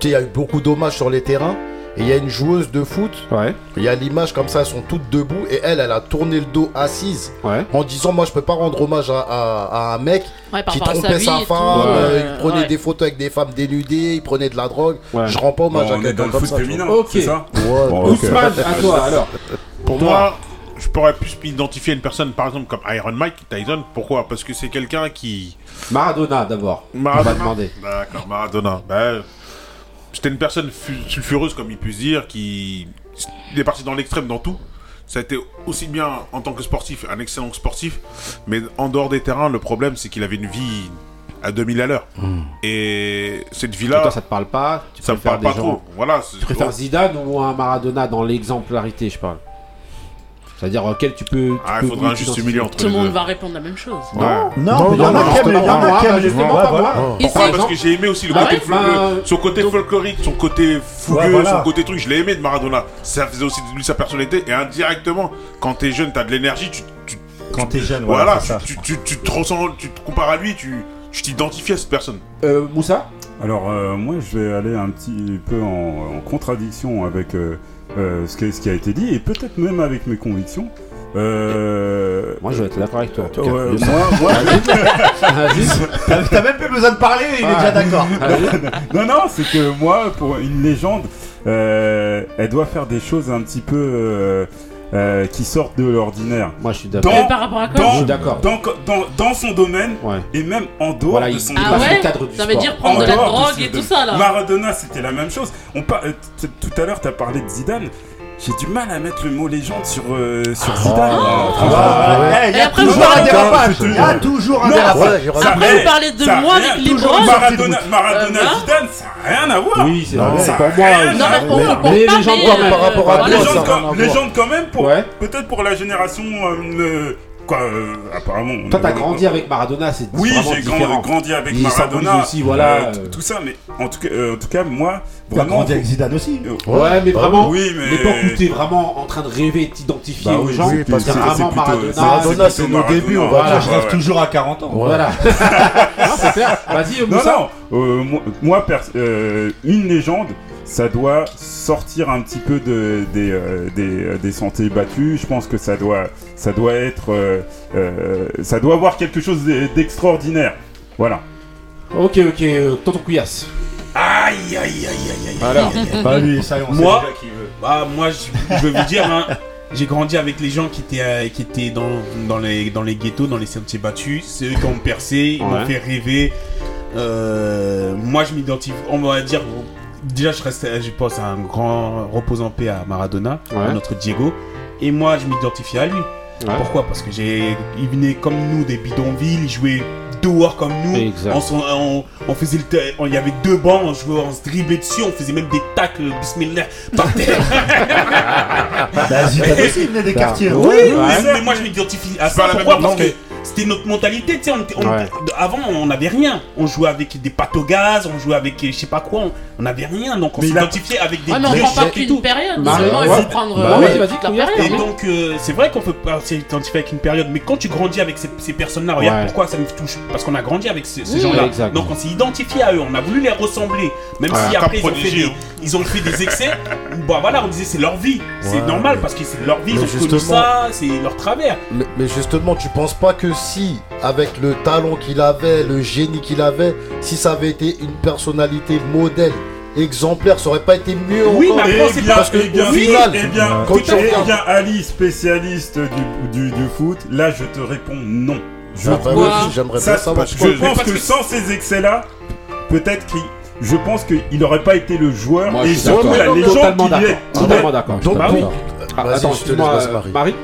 tu sais, il y a eu beaucoup d'hommages sur les terrains. Et il y a une joueuse de foot, Ouais. il y a l'image comme ça, elles sont toutes debout et elle, elle a tourné le dos assise Ouais. en disant moi je peux pas rendre hommage à, à- à un mec Ouais, qui sa trompait sa femme, euh, il prenait ouais. des photos avec des femmes dénudées, il prenait de la drogue. Ouais. Je rends pas hommage Bon, à quelqu'un le comme foot ça. féminin, Ok. c'est ça. Bon. Ousmane, à toi, [LAUGHS] alors. Pour moi, je pourrais plus m'identifier à une personne, par exemple, comme Iron Mike Tyson. Pourquoi? Parce que c'est quelqu'un qui. Maradona, d'abord. On va Maradona. demander. D'accord, Maradona. Ben, C'était une personne fu- sulfureuse, comme il peut se dire, qui. Il est parti dans l'extrême dans tout. Ça a été aussi bien en tant que sportif, un excellent sportif, mais en dehors des terrains, le problème, c'est qu'il avait une vie à 2000 à l'heure. Et cette Et vie-là, toi, ça te parle pas? Tu ça me parle pas gens- trop. Voilà. Tu préfères Zidane ou un Maradona dans l'exemplarité, je parle? C'est-à-dire auquel tu peux. tu Ah, il faudra juste milieu entre Tout le monde va répondre la même chose. Ouais. Non, mais il y en a qui aiment, il y en a qui aiment les justement, Ouais, pas voilà. moi. Et Pas c'est- parce que j'ai aimé aussi le Ah côté, Bah, son côté folklorique, son côté fougueux, Ouais, voilà. son côté truc, je l'ai aimé de Maradona. Ça faisait aussi de lui sa personnalité et indirectement, quand t'es jeune, t'as de l'énergie, tu, tu- Quand t'es jeune, voilà, tu, tu, tu te ressens, tu te compares à lui, tu tu t'identifies à cette personne. Euh, Moussa? Alors euh, moi je vais aller un petit peu en, en contradiction avec euh, euh, ce, que- ce qui a été dit et peut-être même avec mes convictions. Euh, Moi, je vais être d'accord avec toi. En tout cas. ouais, Le- moi, moi- Vas-y. [LAUGHS] T'as même plus besoin de parler, il est déjà d'accord. [LAUGHS] non, non, c'est que moi, pour une légende, euh, elle doit faire des choses un petit peu euh, qui sortent de l'ordinaire. Moi, je suis d'accord. Mais par rapport à quoi dans, Je suis d'accord. Dans, dans, dans son domaine Ouais. et même en dehors Voilà, de son Ah domaine. ouais cadre du Ça veut dire prendre En de la drogue et tout ça là. Maradona, c'était la même chose. On par- euh, Tout à l'heure, tu as parlé de Zidane. J'ai du mal à mettre le mot légende sur, euh, sur Zidane. Ah. Eh, Il y Et a après, toujours vous un parlez- dérapage. Il y a toujours un dérapage. Après, vous parlez de moi rien- avec bras. Maradona, Maradona Euh, hein Zidane, ça n'a rien à voir. Oui, c'est vrai. mais- C'est pour moi. Ça a rien euh, à Non, voir. mais gens mais, quand même, euh, par rapport à a quand, même, peut-être pour la génération, euh, quoi, euh, apparemment. Toi, a- t'as grandi avec Maradona, c'est Oui, vraiment j'ai grand- grandi avec Il Maradona. aussi, voilà, euh, euh, tout ça, mais en tout cas, euh, en tout cas, moi, Tu as vraiment. grandi avec Zidane aussi. euh, Ouais, mais vraiment, Oui, mais- l'époque où t'es vraiment en train de rêver et de t'identifier Bah aux oui, gens, oui, parce c'est que vraiment c'est plutôt- Maradona. c'est- Maradona, c'est plutôt nos débuts, on va dire. je rêve ouais. toujours à 40 ans. Voilà. [LAUGHS] non, c'est clair. Vas-y, Non, Moussa. non, euh, moi, une légende, ça doit sortir un petit peu de, des, euh, des, euh, des sentiers battus. Je pense que ça doit, ça doit être, euh, euh, ça doit avoir quelque chose d'e- d'extraordinaire. Voilà. Ok, ok, euh, tonton Couillasse. Aïe, aïe, aïe, aïe, aïe. Alors. Bah lui, ça y est, on sait Moi, déjà qui veut. bah, moi, je, je vais vous dire, hein, j'ai grandi avec les gens qui étaient, euh, qui étaient dans, dans, les, dans les ghettos, dans les sentiers battus. C'est eux qui ont percé, ils Ouais. m'ont fait rêver. Euh, moi, je m'identifie, on va dire, déjà, je reste, je pense, à un grand repose en paix à Maradona, Ouais. à notre Diego. Et moi, je m'identifie à lui. Ouais. Pourquoi? Parce que j'ai, il venait comme nous des bidonvilles, il jouait dehors comme nous. Exact. On, s'en- on, on faisait le, on- il y avait deux bancs, on jouait, on se driblait dessus, on faisait même des tacles, bismillah, par terre. [LAUGHS] Bah, aussi, il venait des quartiers. Oui, Ouais. mais, mais moi je m'identifie à ça. Pourquoi? Parce que c'était notre mentalité, tu sais. on Ouais. Avant, on n'avait rien. On jouait avec des pâtes au gaz, on jouait avec je sais pas quoi. On on n'avait rien, donc on a- s'identifiait avec des Ouais, mais on prend pas qu'une période. Bah, seulement, il ouais. faut prendre Bah, euh, toute la période. Et hein. donc, euh, c'est vrai qu'on peut pas s'identifier avec une période, mais quand tu grandis avec ces, ces personnes-là, regarde Ouais. pourquoi ça me touche. Parce qu'on a grandi avec ces, ces Oui. gens-là. Exact. Donc on s'est identifié à eux, on a voulu les ressembler. Même Ouais. si après ils ont, fait des, ils ont fait des excès, [LAUGHS] bah voilà, on disait c'est leur vie. C'est Ouais, normal mais- parce que c'est leur vie, ils ont connu ça, c'est leur travers. Mais, mais justement, tu penses pas que si, avec le talent qu'il avait, le génie qu'il avait, si ça avait été une personnalité modèle exemplaire, ça aurait pas été mieux oui. Mais après, bien, parce que eh bien, eh eh bien, quand tu Ali, spécialiste du, foot, là je te réponds non. Ah bah je pense que, sans ces excès-là, peut-être qu'il je pense qu'il n'aurait pas été le joueur Moi, et surtout la légende qu'il est. Totalement bah d'accord. Bah ah, attends, je te. Marie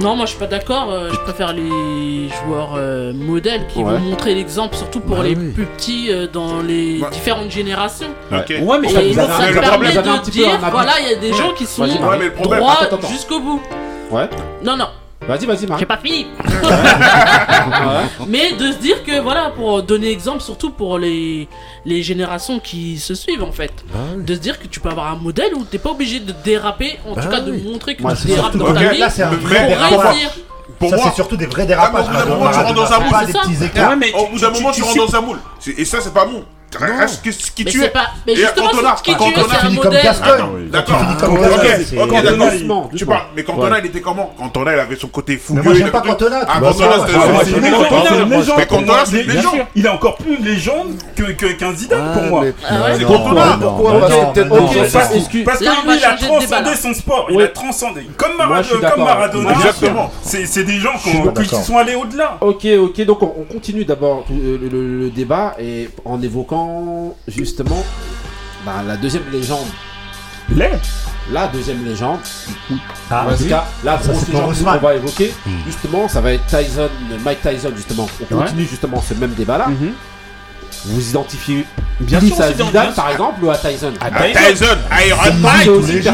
non, moi je suis pas d'accord. Euh, je préfère les joueurs euh, modèles qui vont montrer l'exemple, surtout pour les plus petits euh, dans les différentes générations. Okay. Ouais, mais ça, et ça, ça, le permet problème, de dire, voilà, il y a des gens qui sont droits jusqu'au bout. Ouais. Non, non, Vas-y, vas-y, Marc. J'ai pas fini. [LAUGHS] Ah mais de se dire que voilà, pour donner exemple, surtout pour les, les générations qui se suivent en fait, bah de se dire que tu peux avoir un modèle où t'es pas obligé de déraper, en bah tout cas de montrer que tu dérapes dans ta vie là, un pour réussir. Pour ça, c'est surtout des vrais dérapages. Au bout d'un moment, tu rentres dans un moule. Au bout d'un moment, tu rentres dans un moule. Et ça, c'est pas bon. Reste que ce qui mais tu es. Pas... Mais justement, Cantona, ce qui tu un modèle. Ah d'accord. Ok, d'accord. Tu parles. Mais Cantona, il était comment Cantona, il avait son côté fou. Mais moi, j'aime pas Cantona. Ah, Cantona, c'est une légende. Hein. Mais Cantona, c'est une légende. Il est encore plus légende qu'un Zidane pour moi. C'est Cantona. Ah, ah Pourquoi Parce que lui, il a transcendé son sport. Il a transcendé. Comme Maradona. Exactement. C'est des gens qui sont allés au-delà. Ok, ok. Donc, on continue d'abord le débat et en évoquant dans justement bah, la deuxième légende. Les la deuxième légende. Ah, en tout cas, la grosse légende qu'on va évoquer, mmh. justement, ça va être Tyson, Mike Tyson, justement. On ouais. continue justement ce même débat-là. Mmh. Vous identifiez bien plus sûr, à Vidal, par exemple, ou à Tyson? À Tyson, à Iron Mike C'est aussi,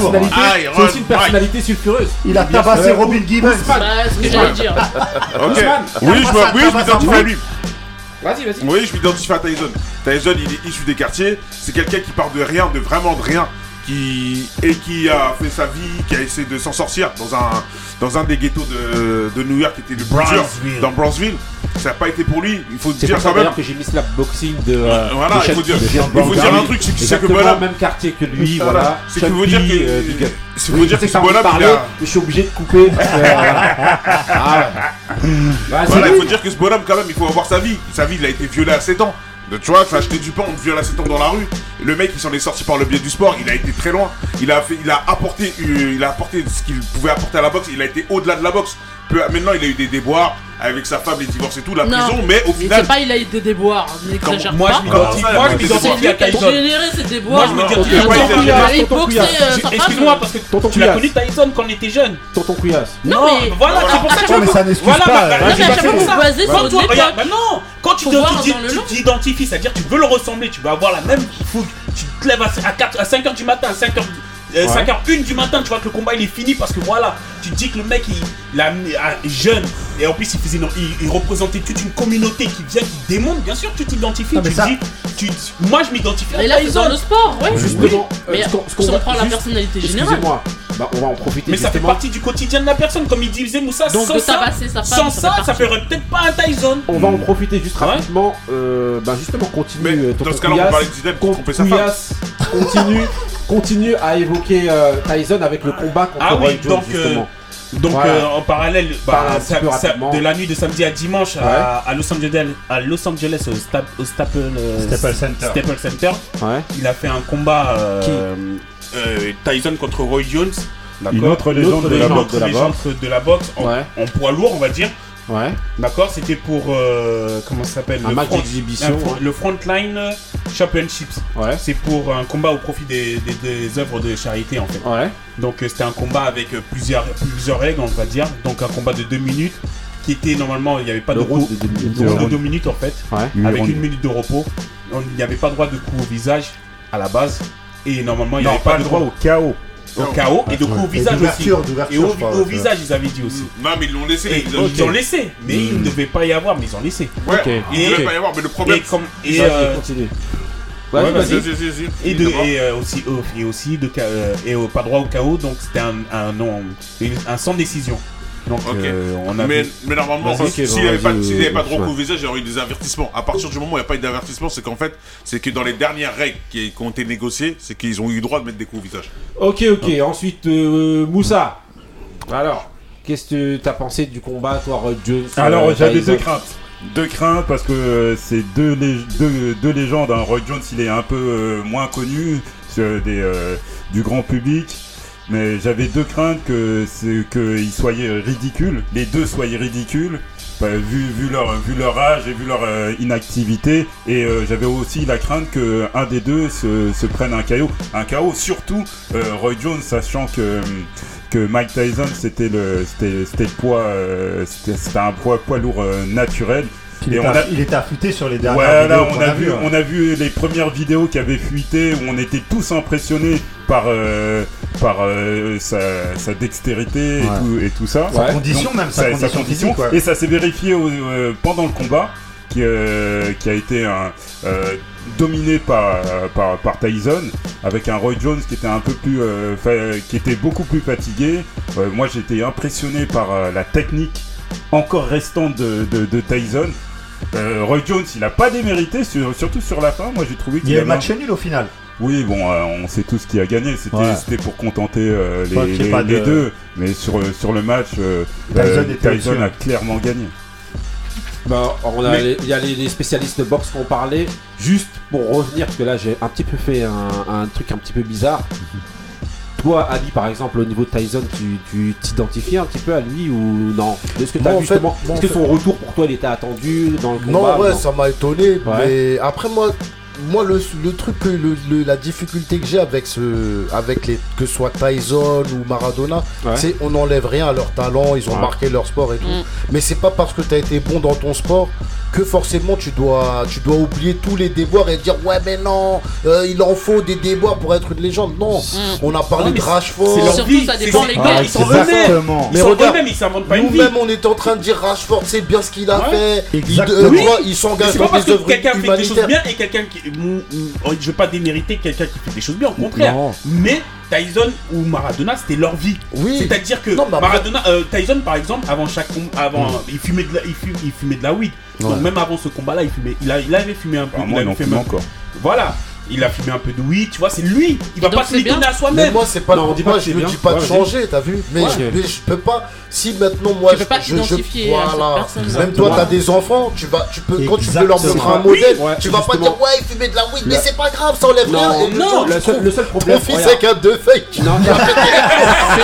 aussi une personnalité sulfureuse. Il a tabassé Robin Gibbons. Bah, c'est ce que j'allais dire. Ok. Oui, je m'identifie à lui. Vas-y, je m'identifie à Tyson. Tyson, il est issu des quartiers. C'est quelqu'un qui part de rien, de vraiment de rien. Et qui a fait sa vie, qui a essayé de s'en sortir dans un dans un des ghettos de, New York qui était le plus dans Bronzeville. Ça n'a pas été pour lui. Il faut dire ça même. que j'ai mis slap boxing de. Euh, euh, voilà, il faut dire, il faut dire un truc, c'est que c'est que Bonhomme. même quartier que lui, voilà. C'est que veut dire que. Euh, c'est oui, dire que, ce Bonhomme. Je suis obligé de couper. Euh, [LAUGHS] voilà, ah, bah, il faut dire que ce Bonhomme, quand même, il faut avoir sa vie. Sa vie, il a été violé à 7 ans. Tu vois, t'as acheté du pain, on te viole à 7 dans la rue. Le mec, il s'en est sorti par le biais du sport. Il a été très loin. Il a, fait, il a, apporté, euh, il a apporté ce qu'il pouvait apporter à la boxe. Il a été au-delà de la boxe. Maintenant, il a eu des déboires avec sa femme, les divorces et tout, la non. prison, mais au final. Mais pas, il a eu des déboirs, hein, n'exagère pas. Moi, je m'identifie à Tyson. généré ses déboirs. Moi, je euh, me dis, Excuse-moi, parce que tu l'as connu Tyson quand on était jeune. Tonton Couillasse. Non, mais voilà, c'est pour ça que tu mais ça n'excuse pas. Non, quand tu t'identifies, c'est-à-dire tu veux le ressembler, tu veux avoir la même fougue. Tu te lèves à 5h du matin, à 5h. 5h01 du matin, tu vois que le combat il est fini parce que voilà, tu te dis que le mec il, il a, ah, jeune, et en plus, il faisait, il, représentait toute une communauté qui vient, qui démonte. Bien sûr, tu t'identifies, tu ça... dis, moi je m'identifie. Mais là, ils dans le sport. Justement, oui. Euh, mais ce on, ce on si on la personnalité générale. Bah, on va en profiter. Mais ça fait partie du quotidien de la personne, comme il disait Moussa. Sans ça, ça, sans ça, ferait peut-être pas un Tyson. On va en profiter juste rapidement. Euh, bah justement, continue. Mais euh, dans ce cas-là, on va parler d'Idem pour tromper sa. Continue, continue à évoquer Tyson avec le combat contre ah Roy Jones, justement. Donc euh, en parallèle, bah, de la nuit de samedi à dimanche à, Los Angeles, à Los Angeles au, sta, Staple, euh, Center, il a fait un combat euh, Tyson contre Roy Jones. Une autre légende, de, la boxe, en poids lourd, on va dire. Ouais. D'accord C'était pour. Euh, comment ça s'appelle Un le match d'exhibition. Le Frontline Championships. Ouais. C'est pour un combat au profit des, œuvres de charité en fait. Ouais. Donc euh, c'était un combat avec euh, plusieurs, plusieurs règles, on va dire. Donc un combat de 2 minutes qui était normalement, il n'y avait pas de coup de 2 minutes en fait, ouais. avec une minute de repos. Il n'y avait pas droit de coup au visage à la base. Et normalement, il n'y avait pas, pas le droit au chaos au chaos et donc au visage aussi. Et au, visage, ils avaient dit aussi. Non, mais ils l'ont laissé. Ils l'ont laissé, mais il ne devait pas y avoir, mais ils ont laissé. Ouais, okay. il ne devait pas y avoir, mais le problème. Et comme. Et, euh, Et, aussi, euh, et aussi de, et, pas droit au chaos, donc c'était un, un, non, un sans décision. Donc, euh, on a mais, normalement, s'il n'y avait, avait pas de euh, recours visage, il y aurait eu des avertissements. À partir du moment où il n'y a pas eu d'avertissement, c'est qu'en fait, c'est que dans les dernières règles qui, ont été négociées, c'est qu'ils ont eu le droit de mettre des coups au visage. Ok, ok. Hein Ensuite, euh, Moussa. Alors, qu'est-ce que t'as pensé du combat, toi, Dieu Alors, j'avais deux craintes. Deux craintes parce que euh, c'est deux, deux, deux, légendes. Hein. Roy Jones, il est un peu moins connu des, du grand public. Mais j'avais deux craintes que c'est qu'ils soient ridicules, les deux soient ridicules, bah, vu, vu, leur, vu leur âge et vu leur euh, inactivité. Et euh, j'avais aussi la crainte que un des deux se, se prenne un KO. Un KO, surtout euh, Roy Jones, sachant que, que Mike Tyson, c'était le, c'était, c'était le poids, euh, c'était, un poids, poids lourd naturel. Il Et était on aff- a- il était affûté sur les dernières Ouais, là, vidéos on qu'on a, a vu, vues, hein. on a vu les premières vidéos qui avaient fuité où on était tous impressionnés par, euh, par euh, sa, sa dextérité et, Ouais. tout, et tout ça. Sa condition même, sa condition physique. Et ça s'est vérifié au- euh, pendant le combat qui, euh, qui a été un, euh, dominé par, par, par Tyson avec un Roy Jones qui était un peu plus euh, fa- qui était beaucoup plus fatigué. Euh, moi j'étais impressionné par euh, la technique encore restante de, de, de Tyson. Euh, Roy Jones, il a pas démérité, sur- surtout sur la fin. Moi, j'ai trouvé qu'il Il y a eu match nul au final. Oui, bon, euh, on sait tous qui a gagné. C'était Ouais. c'était pour contenter euh, les, les- pas les de- deux. Mais sur, sur le match, euh, Tyson euh, a clairement gagné. Bah, on a Mais- les- il y a les, les spécialistes de boxe qui ont parlé. Juste pour revenir, parce que là j'ai un petit peu fait un, un truc un petit peu bizarre. Toi, Ali, par exemple, au niveau de Tyson, tu t'identifies un petit peu à lui ou non? Est-ce que, en vu fait- en est-ce que fait- son retour pour toi il était attendu dans le combat? Non, ouais, ou ça m'a étonné. Ouais. Mais après, moi, moi le, le truc, que le, le- la difficulté que j'ai avec ce, avec les, que ce soit Tyson ou Maradona, Ouais. c'est on n'enlève rien à leur talent, ils ont Ouais. marqué leur sport et tout. Mm. Mais c'est pas parce que tu as été bon dans ton sport que forcément tu dois, tu dois oublier tous les déboires et dire ouais mais non, euh, il en faut des déboires pour être une légende. Non, on a parlé Non, de Rashford. c'est leur Surtout, ça dépend les gars, ils sont eux-mêmes. Ils Mais sont regarde, eux-mêmes, ils s'inventent pas une vie. Nous-mêmes on était en train de dire Rashford c'est bien ce qu'il a Ouais. fait. Il, Exactement. euh, Oui. il s'engage dans pas parce des quelqu'un fait des choses bien et quelqu'un qui. Mm, Je veux pas démériter quelqu'un qui fait des choses bien, au contraire. Non. Mais Tyson ou Maradona, c'était leur vie. Oui. C'est-à-dire que Non, après- Maradona, euh, Tyson par exemple, avant chaque avant, Mm. il fumait de la, il fumait, il fumait de la weed. Donc même avant ce combat-là, il fumait, il, a, il avait fumé un peu. Ah, il avait même- encore. Voilà. Il a fumé un peu de weed, tu vois, c'est lui. Il va Donc pas se l'étonner à soi-même. Mais moi c'est pas Non, on dit pas moi je bien. dis pas de Ouais, changer, t'as vu mais, Ouais. je, mais je peux pas si maintenant moi Tu peux pas je, je, voilà. personne. Même toi t'as des enfants, tu vas tu peux quand tu veux leur montrer un modèle, Ouais, tu vas pas dire ouais il fumait de la weed mais c'est pas grave, ça enlève Non, rien non, le seul- trouves le seul problème, Ton fils avec un deux fake. Non, [LAUGHS] C'est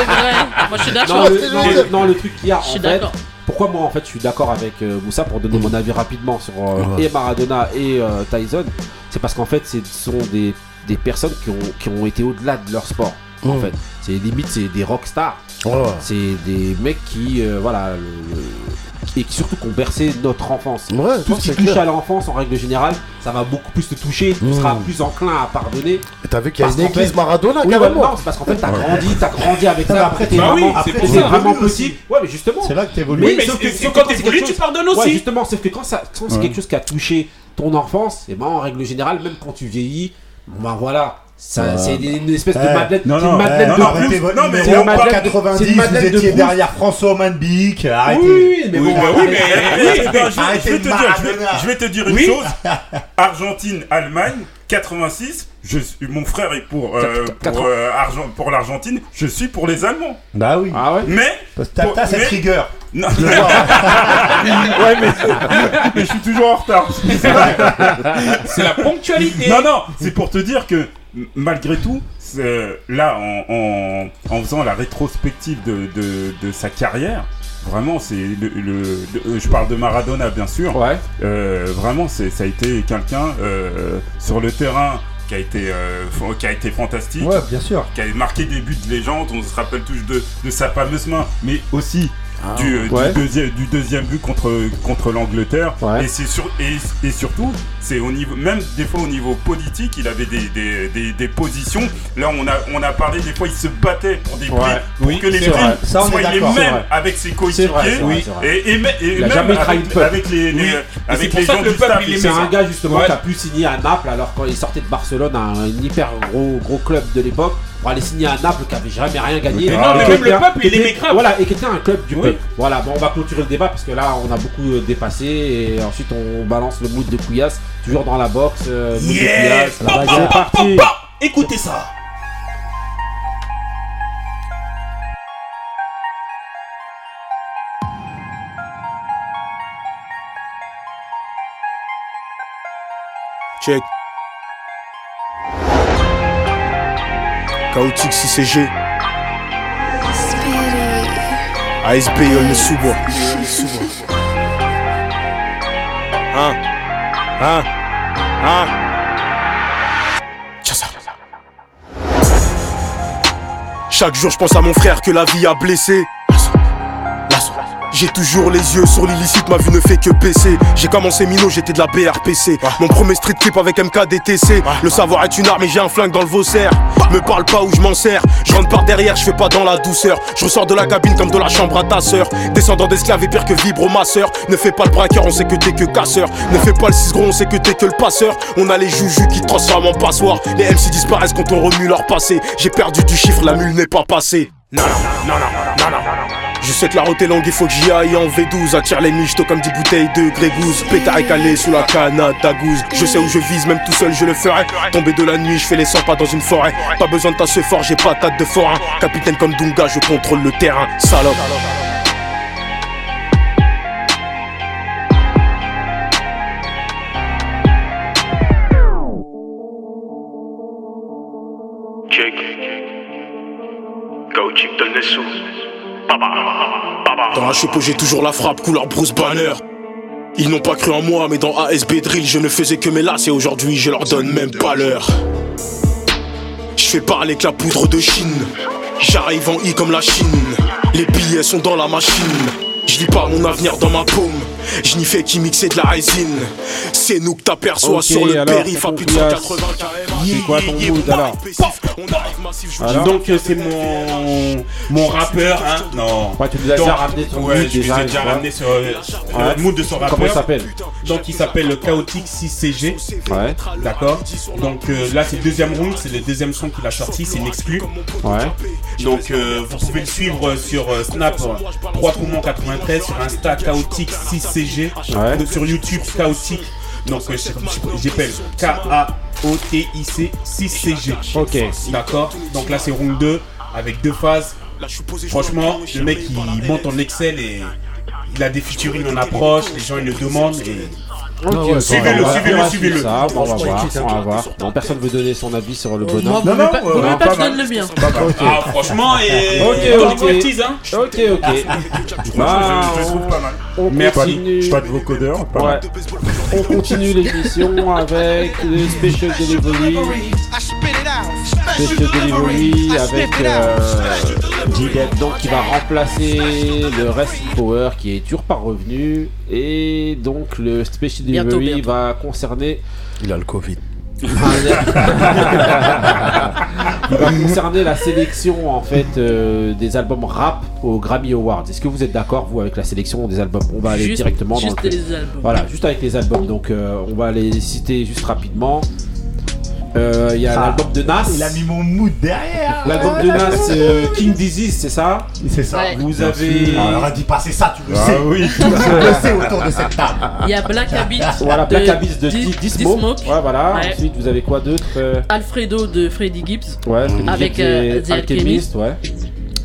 vrai. Moi je suis Non, d'accord. je non, le- truc qu'il y a, en Je fait. Pourquoi moi en fait je suis d'accord avec euh, Moussa pour donner mon avis rapidement sur euh, et Maradona et euh, Tyson, c'est parce qu'en fait ce sont des, des personnes qui ont, qui ont été au-delà de leur sport. En fait, c'est limite c'est des rockstars, c'est des mecs qui euh, voilà le- et qui surtout qui ont bercé notre enfance. Ouais, Tout ce qui c'est touche clair. à l'enfance en règle générale, ça va beaucoup plus te toucher, tu Mm. seras plus enclin à pardonner. Et T'as vu qu'il y a Parce une qu'en église fait- Maradona Oui, ouais, non, c'est parce qu'en fait t'as grandi, t'as grandi avec mais ça. après, t'es bah oui, vraiment, c'est t'es ça. vraiment petit. Ouais, mais justement. C'est là que t'évolues. Oui, mais sauf c'est- que- c'est sauf quand que c'est t'évolues, tu pardonnes Ouais, aussi. justement, sauf que quand, ça, quand c'est Ouais. quelque chose qui a touché ton enfance, et ben en règle générale, même quand tu vieillis, ben voilà, ça, Ouais. c'est une espèce de Eh, madeleine, non, non, eh, de non, mais c'est 90, une vous madeleine de étiez derrière François Manbic, arrêtez. Oui, mais Oui, bon, bah oui, mais- eh je, vais- te dire, je vais, Maradona. je vais te dire une Oui. chose. Argentine, Allemagne, 86. Je suis, mon frère est pour, euh, pour, euh, pour l'Argentine. Je suis pour les Allemands. Bah oui. Ah ouais Mais. Parce que T'as cette mais- rigueur. Non. [LAUGHS] ouais, mais, mais je suis toujours en retard. C'est la ponctualité. Non, non, c'est pour te dire que malgré tout, c'est- là, en, en, en faisant la rétrospective de, de, de sa carrière, vraiment, c'est le, euh, je parle de Maradona, bien sûr. Ouais. Euh, vraiment, c'est, ça a été quelqu'un euh, sur le terrain qui a été, euh, qui a été fantastique. Ouais, bien sûr. Qui a marqué des buts de légende, on se rappelle tous de, de sa fameuse main, mais aussi du, du ouais. deuxième, du deuxième but contre, contre l'Angleterre. Ouais. Et, c'est sur, et, et surtout, c'est au niveau, même des fois au niveau politique, il avait des, des, des, des positions. Là, on a, on a parlé, des fois, il se battait pour des Ouais. prix, pour Oui, que les prix soient les mêmes avec ses coéquipiers. Oui. Et, et, me- et Il a même jamais trahi avec, le peuple. avec les, les, Oui. avec c'est les pour ça gens que le du peuple, C'est un gars justement Ouais. qui a pu signer à Naples alors quand il sortait de Barcelone, un hyper gros, gros club de l'époque, pour aller signer à Naples qui avait jamais rien gagné. Mais non, mais même le peuple, il est Voilà, et quelqu'un, un club du peuple. Voilà, bon, on va clôturer le débat parce que là, on a beaucoup euh, dépassé et ensuite on balance le mood de Couillasse, toujours dans la boxe. Euh, yeah C'est parti Écoutez ça Check. Chaotique 6CG. ASB Yol ne sous-bois. Hein? Hein? Hein? Chaque jour je pense à mon frère que la vie a blessé. J'ai toujours les yeux sur l'illicite, ma vue ne fait que baisser. J'ai commencé minot, j'étais de la BRPC. Mon premier street clip avec MKDTC. Le savoir est une arme et j'ai un flingue dans le vaussaire. Me parle pas où je m'en sers. Je rentre par derrière, je fais pas dans la douceur. Je ressors de la cabine comme de la chambre à ta sœur. Descendant d'esclave et pire que vibre ma sœur. Ne fais pas le braqueur, on sait que t'es que casseur. Ne fais pas le 6 gros, on sait que t'es que le passeur. On a les joujoux qui te transforment en passoire. Les MC disparaissent quand on remue leur passé. J'ai perdu du chiffre, la mule n'est pas passée. Non, non, non, non, non, non. Je sais que la route est longue, il faut que j'y aille en V12 Attire les michtos comme 10 bouteilles de grégouze. Pétard et calé sous la Canada Goose Je sais où je vise, même tout seul je le ferai. Tomber de la nuit, je fais les 100 pas dans une forêt. Pas besoin de tasser fort, j'ai pas de forain. Capitaine comme Dunga, je contrôle le terrain. Salope Dans la chepeau j'ai toujours la frappe couleur Bruce Banner. Ils n'ont pas cru en moi mais dans ASB Drill je ne faisais que mes lasses et aujourd'hui je leur donne même pas l'heure. Je fais parler que la poudre de Chine. J'arrive en I comme la Chine. Les billets sont dans la machine. Je lis pas mon avenir dans ma paume Je n'y fais qu'y mixer de la résine C'est nous que t'aperçois Ok, sur le alors, périph' à plus de 180 C'est quoi ton mood alors Alors Donc c'est mon mon rappeur hein non. Ouais, tu nous as déjà ramené son ouais, mood je déjà, vous ai déjà tu vois. ramené sur euh, Ouais. le mood de son rappeur. Comment il s'appelle Donc il s'appelle le Chaotic 6CG. Ouais. D'accord. Donc euh, là c'est le deuxième round, c'est le deuxième son qu'il a sorti, c'est une exclu. Ouais. Donc euh, vous pouvez le suivre sur euh, Snap 3 93 sur Insta Chaotic 6CG Ouais. Donc, sur YouTube Chaotic. Donc j'appelle K-A-O-T-I-C 6CG. Ok. D'accord. Donc là c'est round 2 avec deux phases. Franchement, le mec il monte en Excel et il a des featuring en approche, les gens ils le demandent et Suivez-le, on va- suivez-le, on va suivez-le. on va voir, on va voir. Non, personne veut donner son avis sur le bonhomme. Moi, vaut mieux pas- vaut mieux pas que je donne le mien. Ok. Ah, franchement, et- Ok, les hein. Ok, ok. Bah, je- trouve pas mal. On Merci. Pas de vocodeur, pas Ouais. On continue l'émission avec le Special Delivery. Special Delivery avec euh, G-Dead, donc qui va remplacer le Wrestling Power qui est toujours pas revenu. Et donc le Special Bientôt, Delivery bientôt. va concerner. Il a le Covid. [LAUGHS] Il va concerner la sélection en fait euh, des albums rap aux Grammy Awards. Est-ce que vous êtes d'accord vous avec la sélection des albums? On va aller Juste- directement juste dans le les albums. Voilà, juste avec les albums. Donc euh, on va les citer juste rapidement. Euh, Il y a Ah, l'album de Nas. Il a mis mon mood derrière. L'album de Nas, euh, King Disease, c'est ça? C'est ça. Ouais. Vous avez. Alors, elle dit pas, c'est ça, tu le Ah sais. oui. Tout le monde le sait autour de cette table. Il y a Black Habit. [LAUGHS] Voilà, Black Abyss de Dis- Dis- Dismo. Ouais, voilà. Ouais. Ensuite, vous avez quoi d'autre euh, Alfredo de Freddie Gibbs. Ouais, Avec euh, The Alchemist, Alchemist. ouais.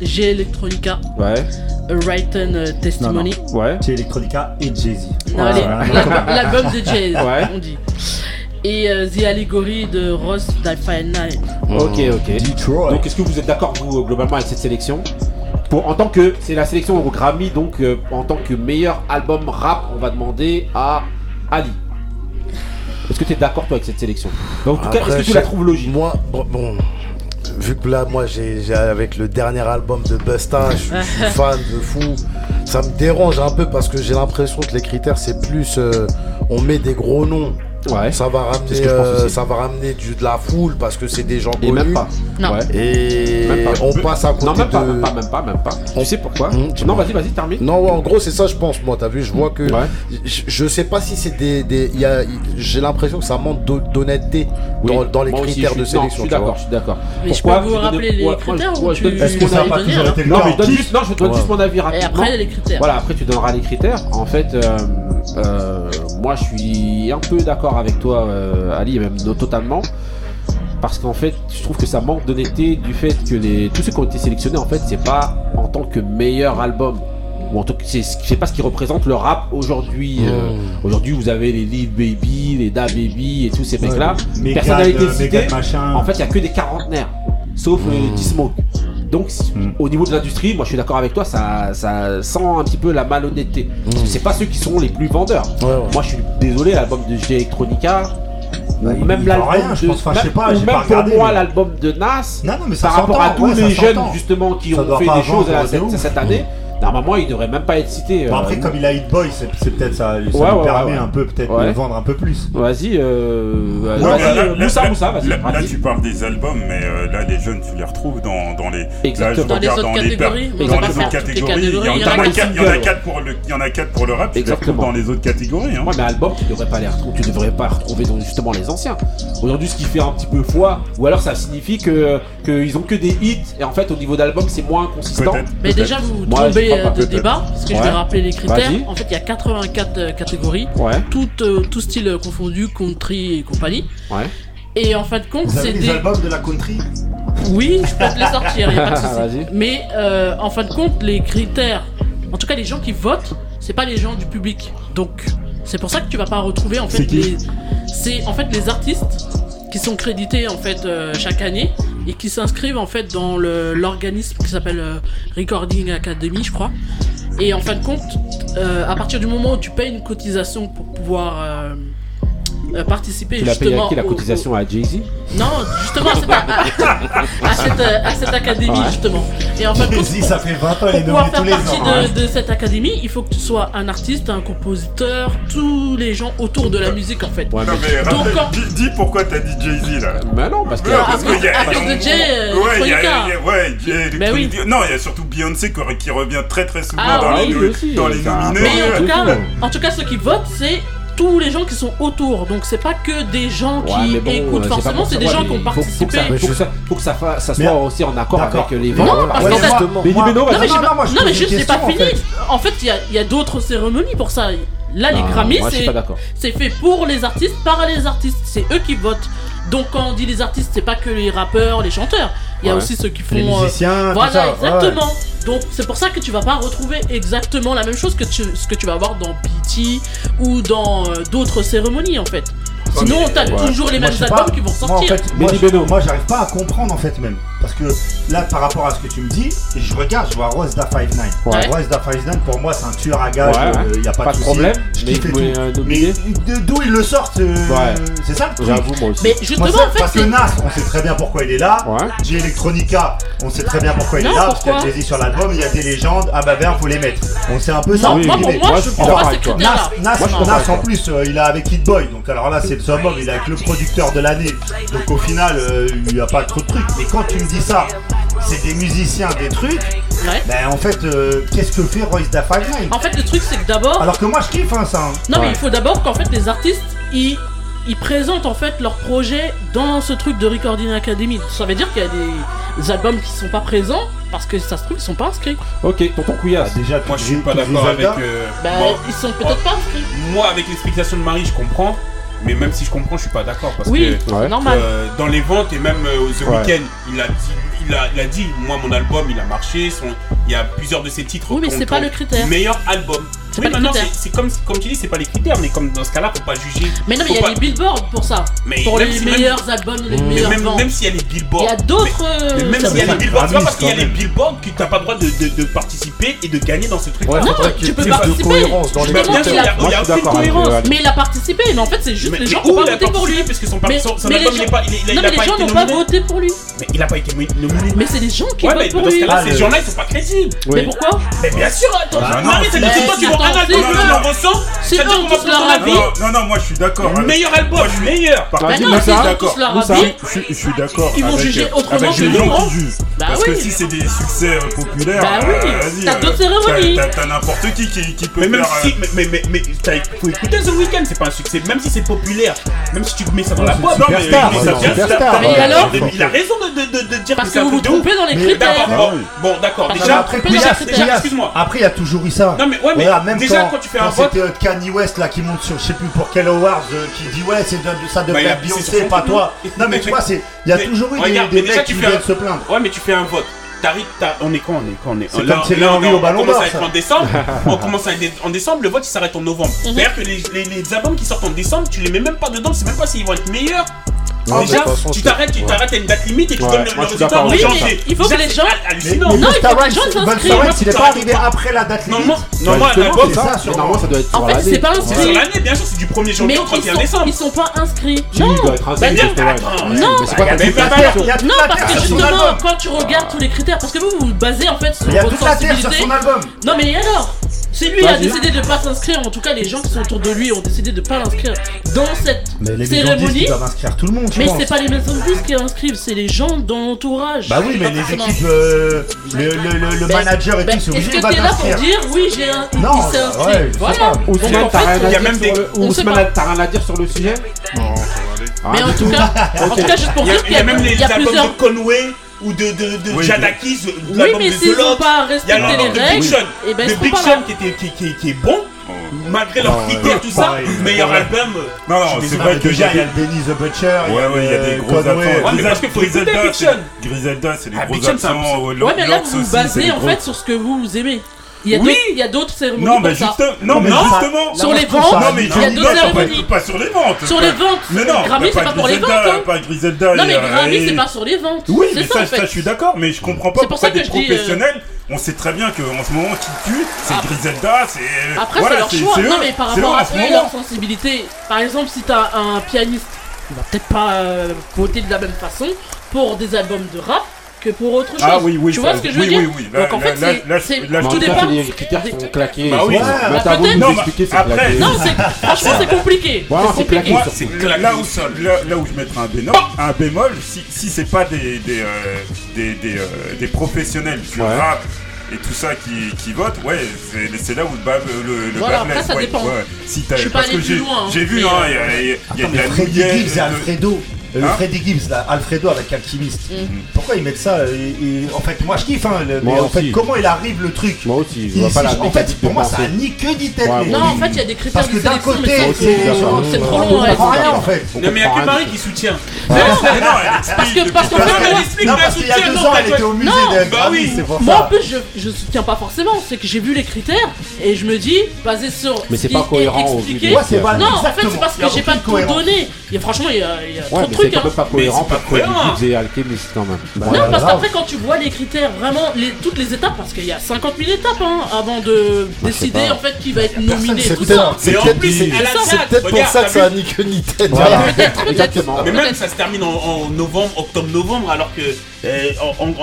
G Electronica. Ouais. A Written euh, Testimony. Ouais. C'est Electronica et Jay-Z. Non, [LAUGHS] L'album de Jay, Ouais. on dit. Et euh, The Allegory de Ross Night. Ok, ok. Donc, est-ce que vous êtes d'accord, vous, euh, globalement, avec cette sélection? Pour, En tant que. C'est la sélection au Grammy, donc euh, en tant que meilleur album rap, on va demander à Ali. Est-ce que tu es d'accord, toi, avec cette sélection? En tout cas, est-ce que tu la trouves logique? Moi, bon, bon, vu que là, moi, j'ai avec le dernier album de Busta, je suis je suis [LAUGHS] fan de fou. Ça me dérange un peu parce que j'ai l'impression que les critères, c'est plus, euh, on met des gros noms. Ouais. Ça va ramener, ce que je pense euh, aussi. ça va ramener du, de la foule parce que c'est des gens Et connus. même pas. Non. Ouais. Et Même pas. on passe à côté Non, même pas, de- même pas, même pas, même pas. Tu sais pourquoi Non, vas-y, vas-y, termine. Non, ouais, en gros, c'est ça, je pense. Moi, t'as vu, je vois que. Je, je sais pas si c'est des. des- il y a- J'ai l'impression que ça manque d'hon- d'honnêteté dans, dans les Moi aussi, critères je de non, sélection. je suis d'accord, je suis d'accord. Mais je Pourquoi peux vous rappeler les ouais, critères ou je Est-ce que ça pas toujours été le Non, mais je donne en juste, non, je donne Ouais. juste mon avis rapidement. après, il y a les critères. Voilà, après tu donneras les critères. En fait, euh, euh, moi je suis un peu d'accord avec toi, euh, Ali, même totalement. Parce qu'en fait, je trouve que ça manque d'honnêteté du fait que les... tous ceux qui ont été sélectionnés, en fait, c'est pas en tant que meilleur album ou en tout cas, je sais pas ce qui représente le rap aujourd'hui. Euh, aujourd'hui, vous avez les Lil Baby, les Da Baby et tous ces mecs-là. Ouais, Personnalité. En fait, il y a que des quarantenaires, sauf euh, mmh. les T-Smoke. Donc, mm. au niveau de l'industrie, moi je suis d'accord avec toi, ça, sent un petit peu la malhonnêteté. Mm. C'est pas ceux qui sont les plus vendeurs. Moi je suis désolé, l'album de G Electronica, même l'album je même pour moi l'album de Nas par rapport à tous les jeunes justement qui ont fait des choses cette, année Normalement, il devrait même pas être cité. Après, euh, comme il a Hit Boy, c'est peut-être ça. Ça ouais, lui ouais, permet un peu peut-être de vendre un peu plus. Vas-y, euh, vas-y, euh, Moussa, Moussa. Là, tu parles des albums, mais là, les jeunes, tu les retrouves dans, dans les. Exactement. Dans les autres catégories. Dans les autres catégories. Il y en a 4 pour le rap. Exactement. Dans les autres catégories. Mais album, tu devrais pas les retrouver. Tu devrais pas retrouver justement les anciens. Aujourd'hui, ce qui fait un petit peu foi, ou alors ça signifie qu'ils ont que des hits et en fait, au niveau d'album, c'est moins consistant. Mais déjà, vous tombez euh, de débat, parce que je vais rappeler les critères. En fait, il y a 84 euh, catégories, toutes, euh, tout style euh, confondu, country et compagnie. Et en fin de compte, c'est des albums de la country? Oui, je peux te les sortir, y a pas. [LAUGHS] Mais en fin de compte, les critères, en tout cas les gens qui votent, c'est pas les gens du public. Donc c'est pour ça que tu vas pas retrouver en fait les, c'est en fait les artistes qui sont crédités en fait chaque année et qui s'inscrivent en fait dans l'organisme qui s'appelle euh, Recording Academy, je crois. Et en fin de compte, euh, à partir du moment où tu payes une cotisation pour pouvoir euh, euh, participer tu justement. Payé à qui, la cotisation au, au... à Jay-Z Non, justement, c'est pas à, cette, à, cette, académie, ouais. justement. Et en fait, Jay-Z, ça fait 20 ans, il est nommé tous les ans. Pour faire partie de, de, cette académie, il faut que tu sois un artiste, un compositeur, tous les gens autour de la musique, en fait. Ouais, non, mais, Donc, rappelle, quand... dis, dis, pourquoi t'as dit Jay-Z là Bah non, parce que. Non, parce y a, à cause de Jay. Euh, ouais, il y, a. Ouais, Jay. Bah oui. Non, il y a surtout Beyoncé qui revient très très souvent ah, dans, oui, les, aussi, dans les nominés. Mais en tout cas, ceux qui votent, c'est tous les gens qui sont autour. Donc c'est pas que des gens qui écoutent euh, forcément, c'est des gens qui ont participé. Faut, faut, que ça, ça soit aussi en accord avec les votes. Non. Mais, non, mais, juste, c'est pas fini. En fait, il y a, d'autres cérémonies pour ça. Là, les Grammys, c'est fait pour les artistes, par les artistes. C'est eux qui votent. Donc quand on dit les artistes, c'est pas que les rappeurs, les chanteurs. Il y a aussi ceux qui font. Les musiciens. Voilà, exactement. Donc c'est pour ça que tu vas pas retrouver exactement la même chose que ce que tu vas avoir dans Pity ou dans euh, d'autres cérémonies en fait. Sinon, t'as ouais. toujours les mêmes albums qui vont sortir. Moi, en fait, j'arrive pas à comprendre en fait même. Parce que là, par rapport à ce que tu me dis, je regarde, je vois Rose da 59. Ouais. Rose da 59, pour moi, c'est un tueur à gage, il ouais. Euh, n'y a pas, de, problème. Je mais, mais, mais d'où ils le sortent, euh, c'est ça le. Moi aussi. Justement. Parce que Nas, on sait très bien pourquoi il est là. J'ai Electronica, on sait très bien pourquoi il est là. Parce qu'il y a Jay-Z sur l'album, il y a des légendes. Ah bah, ben, faut les mettre. On sait un peu ça. Nas, en plus, euh, il est avec Hit Boy. Donc alors là, c'est de il est avec le producteur de l'année. Donc au final, euh, il n'y a pas trop de trucs. Mais quand tu me dis ça, c'est des musiciens, des trucs. Ouais. Ben en fait, euh, qu'est-ce que fait Royce da En fait, le truc, c'est que d'abord. Alors que moi, je kiffe hein, ça. Hein. Non, mais il faut d'abord qu'en fait les artistes ils, présentent en fait leur projet dans ce truc de Recording Academy. Ça veut dire qu'il y a des, albums qui sont pas présents parce que ça se trouve ils sont pas inscrits. Ok, tonton Couillasse. Bah, déjà, Moi, je suis pas d'accord avec. Euh, bah, ils sont peut-être oh. pas inscrits. moi, avec l'explication de Marie, je comprends mais même si je comprends, je suis pas d'accord parce que euh, dans les ventes et même euh, aux The ouais. Weeknd, il a dit il a, il dit, moi, mon album, il a marché. Il y a plusieurs de ses titres. Oui, mais c'est pas le critère. Meilleur album. C'est maintenant, c'est comme, comme tu dis, c'est pas les critères, mais comme dans ce cas-là, faut pas juger. Mais non, mais il y a les billboards pour ça. Mais pour les meilleurs albums, les meilleurs. Même, même s'il y a les billboards. Il y a d'autres. Mais, mais même euh, s'il y a les billboards, c'est pas parce qu'il y a les billboards que t'as pas le droit de, participer et de gagner dans ce truc-là. non, non tu peux participer. Il y a, il y aucune cohérence. Mais il a participé, mais en fait, c'est juste les gens qui ont pas voté pour lui. Mais les gens n'ont pas voté pour lui. Mais il a pas été mais c'est les gens qui ouais, mais pour dans lui. ce cas-là, ces gens-là, ils sont pas crédibles. Mais pourquoi Mais bien sûr, hein, attends, ah, non, c'est toi qui vont analyser leur ressent. C'est eux qui tous leur avis. Non, non, moi je suis d'accord. Meilleur album, meilleur. Par bah contre, je suis d'accord. Je suis d'accord. Ils vont juger autrement que nous. Bah parce que si c'est des succès euh, populaires, bah euh, vas-y. T'as euh, d'autres cérémonies. T'as n'importe qui qui peut faire. Mais même mais mais faut écouter The Weeknd, c'est pas un succès. Même si c'est populaire, même si tu mets ça dans la boîte, mais il a raison de dire que vous vous trompez dans les critères. Bon, d'accord. Déjà, excuse-moi. Après, il y a toujours eu ça. Non, mais ouais, mais même quand tu fais un vote. C'était euh, Kanye West là qui monte sur, je sais plus pour quel award, euh, qui dit ouais, c'est ça devrait bah, être Beyoncé, pas toi. [LAUGHS] Non, mais tu vois, il y a toujours eu des mecs qui viennent se plaindre. Ouais, mais tu fais un vote. T'arrives, on est quand on est quand on est. C'est comme là, on, on, on, commence en décembre. [LAUGHS] on commence à être en décembre. Le vote il s'arrête en novembre. Mm -hmm. D'ailleurs que les, les, albums qui sortent en décembre, tu les mets même pas dedans. C'est même pas s'ils vont être meilleurs ah, déjà, tu t'arrêtes, tu t'arrêtes à une date limite et tu donnes le résultat aux gens. Il faut que les gens. Non, il faut que les gens s'inscrivent. n'est pas arrivé après la date limite. Non. En fait, c'est pas inscrit. L'année, bien sûr, c'est du 1er janvier au 31 décembre. Ils sont pas inscrits. Non, bah, non, non, parce que justement, quand tu regardes tous les critères, parce que vous, vous basez en fait sur votre sensibilité. Non, mais alors? C'est lui qui a décidé de pas s'inscrire, en tout cas les gens qui sont autour de lui ont décidé de pas l'inscrire dans cette mais les cérémonie. Ils doivent inscrire tout le monde. Mais c'est pas les maisons de disques qui inscrivent, c'est les gens dans l'entourage. Bah oui, mais les équipes, euh, le, le, le, bah, manager et bah, tout, c'est obligé de Est-ce que t'es là pour dire oui, j'ai un. Non, s'est inscrit. Ouais, voilà. Ousmane, en fait, t'as rien, rien à dire sur le sujet Non, ça va aller. Mais en ah, tout [LAUGHS] cas, juste pour dire qu'il y a même les albums de Conway ou de, de, de oui, de oui, mais s'ils n'ont pas respecté les de Big Sean eh ben, qui, était, qui, qui, qui est bon, oh. malgré leurs critères, tout ça, meilleur album. Non, non, c'est que il y a le Benny the Butcher. Ouais, ouais, il y a des gros absents. Ouais, mais parce Griselda, c'est les ah, gros absents. Euh, ouais, mais là, vous vous basez en fait sur ce que vous aimez. Il y a d'autres cérémonies. Non, mais, non, justement. Sur les ventes. Non, mais. Pas, sur les ventes. Sur les ventes. Mais non, Grammy, c'est pas pour les ventes. Hein. Non, mais Grammy, c'est pas sur les ventes. Oui, mais ça, je suis d'accord. Mais je comprends pas pourquoi des euh, professionnels on sait très bien qu'en ce moment, qui tue, c'est. Griselda, c'est. Euh, Après, c'est leur choix. Non, mais par rapport à eux leur sensibilité, par exemple, si t'as un pianiste, il va peut-être pas euh, voter de la même façon pour des albums de rap que pour autre ah chose. Ah oui, oui, tu vois ce que je veux oui, dire oui, oui, Donc en fait, c'est tout dépend. Sont claqués. Bah oui, bah, peut-être. Non, après, [LAUGHS] non franchement, c'est compliqué. c'est compliqué. là, où, là, où je mettrais un bémol, un bémol si, si c'est pas des, des, euh, des, euh, des, professionnels du rap et tout ça qui, qui vote, ouais, c'est là où le le, le voilà, ça dépend. J'ai vu, hein, euh, il y a, y a, le Freddy Gibbs, là, Alfredo avec Alchimiste. Mm. Pourquoi ils mettent ça euh, En fait, moi je kiffe, hein, mais en fait, comment il arrive le truc? Moi aussi, je vois pas la En fait, pour moi, ça nique que dit tête. Non, en fait, il y a des critères Parce que d'un côté, c'est trop long. rien en fait. Non, mais il n'y a que Marie qui soutient. [LAUGHS] Non, parce que parce parce qu'il y a deux ans, elle était au musée d'elle. Bah ah moi, en plus, je soutiens pas forcément. C'est que j'ai vu les critères et je me dis, basé sur. Mais c'est pas cohérent. Non, en fait, c'est parce que j'ai pas tout donné. Franchement, il y a trop c'est un hein. peu pas cohérent, pas productif et alchimiste quand même. non, parce qu'après, quand tu vois les critères, vraiment, toutes les étapes, parce qu'il y a 50 000 étapes hein, avant de décider en fait qui va être nominé. C'est peut-être pour ça que ça a ni queue ni tête. Mais même ça se termine en novembre, octobre-novembre, alors que euh,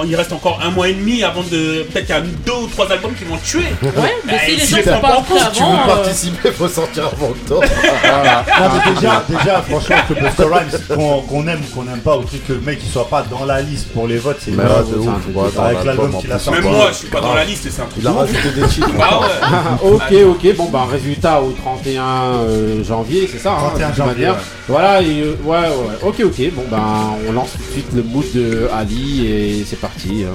il reste encore un mois et demi avant de. Peut-être qu'il y a deux ou trois albums qui vont tuer. Ouais, mais bah, si les gens sont pas encore avant. Si tu veux euh. participer, faut sortir avant octobre. [LAUGHS] Déjà, franchement, que Buster Rhymes, qu'on aime ou qu'on aime pas, ou truc que le mec il soit pas dans la liste pour les votes, c'est. Avec. Même moi, je suis pas dans la liste et c'est un truc. Il a. [LAUGHS] Ah [LAUGHS] ok, ok, bon bah résultat au 31 euh, janvier, c'est ça hein, 31 janvier. Voilà, et euh, ouais, ouais, ok, ok, bon bah on lance tout de suite le mood de Ali et c'est parti. Hein.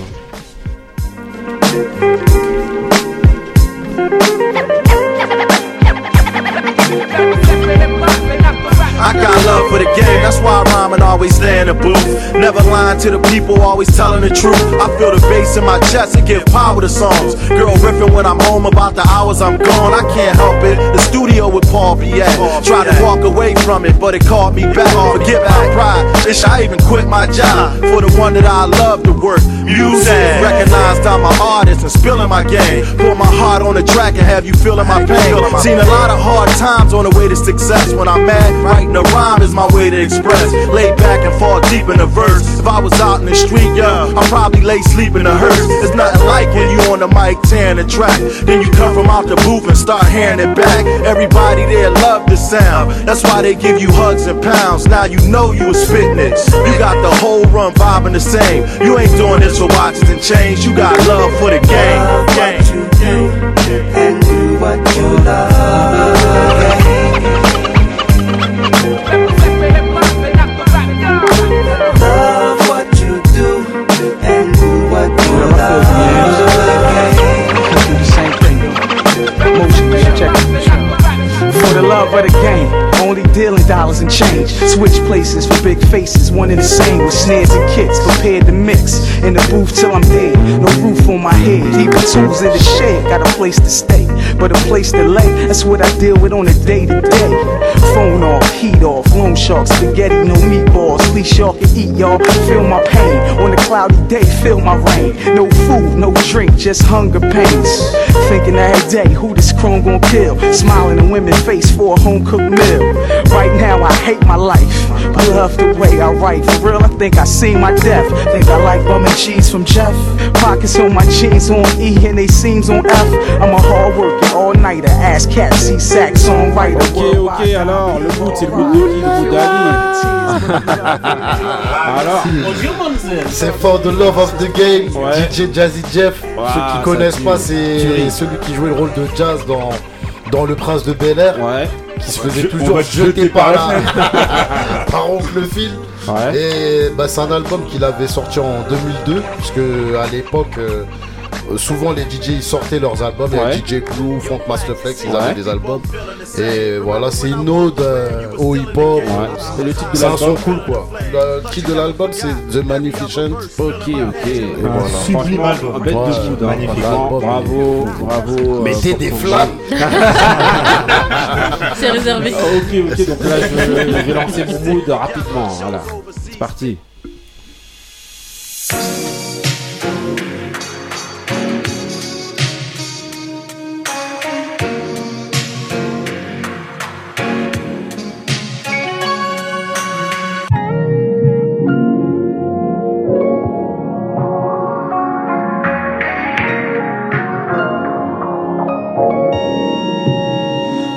I got love for the game, that's why I rhyme and always stay in the booth. Never lying to the people, always telling the truth. I feel the bass in my chest and give power to songs. Girl riffing when I'm home about the hours I'm gone. I can't help it. The studio with Paul B. at. Tried to walk away from it, but it called me back. Forget my pride. bitch, I even quit my job for the one that I love to work. Music. Recognized I'm an artist and spilling my game. Put my heart on the track and have you feeling my pain. Seen a lot of hard times on the way to success. When I'm mad, right the rhyme is my way to express. Lay back and fall deep in the verse. If I was out in the street, yeah, I probably lay sleep in the hearse. It's nothing like when you on the mic tearing the track. Then you come from out the booth and start hearing it back. Everybody there love the sound. That's why they give you hugs and pounds. Now you know you was spitting it. You got the whole run vibing the same. You ain't doing this for watches and chains. You got love for the game. game. What you do and do what you love. Love of the game, only dealing dollars doesn't change. Switch places for big faces, one and the same with snares and kits. Prepared to mix in the booth till I'm dead. No roof on my head, even tools in the shed. Got a place to stay, but a place to lay. That's what I deal with on a day to day. Phone off, heat off, loan shark, spaghetti, no meatballs. At least y'all can eat, y'all. Feel my pain on a cloudy day, feel my rain. No food, no drink, just hunger pains. Thinking every day, who this chrome gon' kill? Smiling in women's face for a home cooked meal. Right now, I hate my life. I love the way I write. For real, I think I seen my death. Think I like bum and cheese from Jeff. Pockets on my jeans on E and they seams on F. I'm a hard working all nighter, ass cat, C sack songwriter. Ok, ok, alors, le mood, c'est le mood de qui Le mood d'Ali [LAUGHS] Alors C'est For the Love of the Game, DJ Jazzy Jeff. Ceux ça qui connaissent tue. pas, c'est celui qui jouait le rôle de Jazz dans, dans Le Prince de Bel Air. Qui se faisait toujours jeter par, par la [LAUGHS] par oncle Phil. Et bah, c'est un album qu'il avait sorti en 2002, puisque à l'époque, euh, souvent les DJ ils sortaient leurs albums. Il y avait Ouais. DJ Clue, Funk Master Flex, ils Ouais. avaient des albums. Et voilà, c'est une ode euh, au hip-hop. C'est le titre de C'est un son l'album. cool quoi. Le titre de l'album c'est The Magnificent. Ok, ok. Et voilà. Franchement, un bête de mood, hein. Magnifique. Bravo, bravo. Mettez euh, des flammes. [LAUGHS] C'est réservé. Ah, ok, ok, donc là je, je vais lancer mon mood rapidement. Voilà, c'est parti.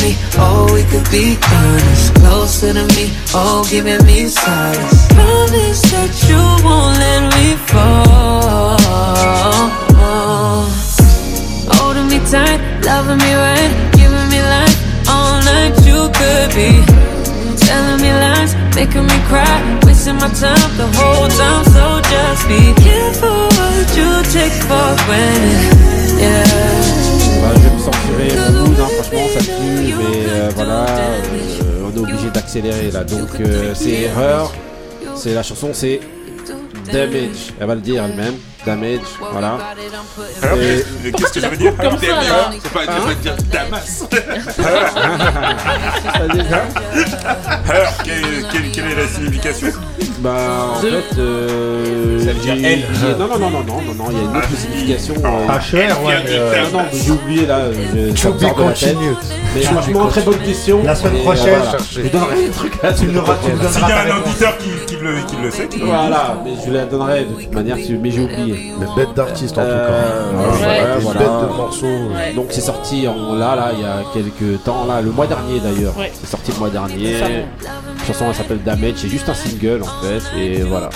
Me, oh, we could be honest. Closer to me, oh, giving me solace. Promise that you won't let me fall. Holding me tight, loving me right, giving me life all night. You could be telling me lies, making me cry, wasting my time the whole time. So just be careful what you take for granted. Yeah. Bah, je vais me censurer franchement ça tue, mais euh, voilà, euh, on est obligé d'accélérer là. Donc euh, c'est Erreur, c'est la chanson, c'est Damage, elle va le dire elle-même, Damage, voilà. Alors, Et- mais qu'est-ce que ça veut dire Comme ça, là C'est pas, Hein dire Damas. [LAUGHS] Alors, quelle, quelle- quelle est la signification Bah en fait, euh, Ça veut dire elle. Non non non non non non non, il y a une autre signification. euh, HR, ouais, euh, Non non, j'ai oublié là. je- To me be continued. Mais franchement très bonne question. La semaine euh, prochaine, je donnerai des trucs là. Tu nous donneras S'il y a un auditeur qui le, qui le sait, qui le Voilà, mais je la donnerai de toute manière, si- mais j'ai oublié. Mais bête d'artiste en tout Euh, cas. ouais, Ouais, des voilà. bêtes de morceaux. Donc c'est sorti en, là, là, il y a quelques temps, là, le mois dernier d'ailleurs. Ouais. C'est sorti le mois dernier. La chanson elle s'appelle Damage, c'est juste un single en fait, et voilà.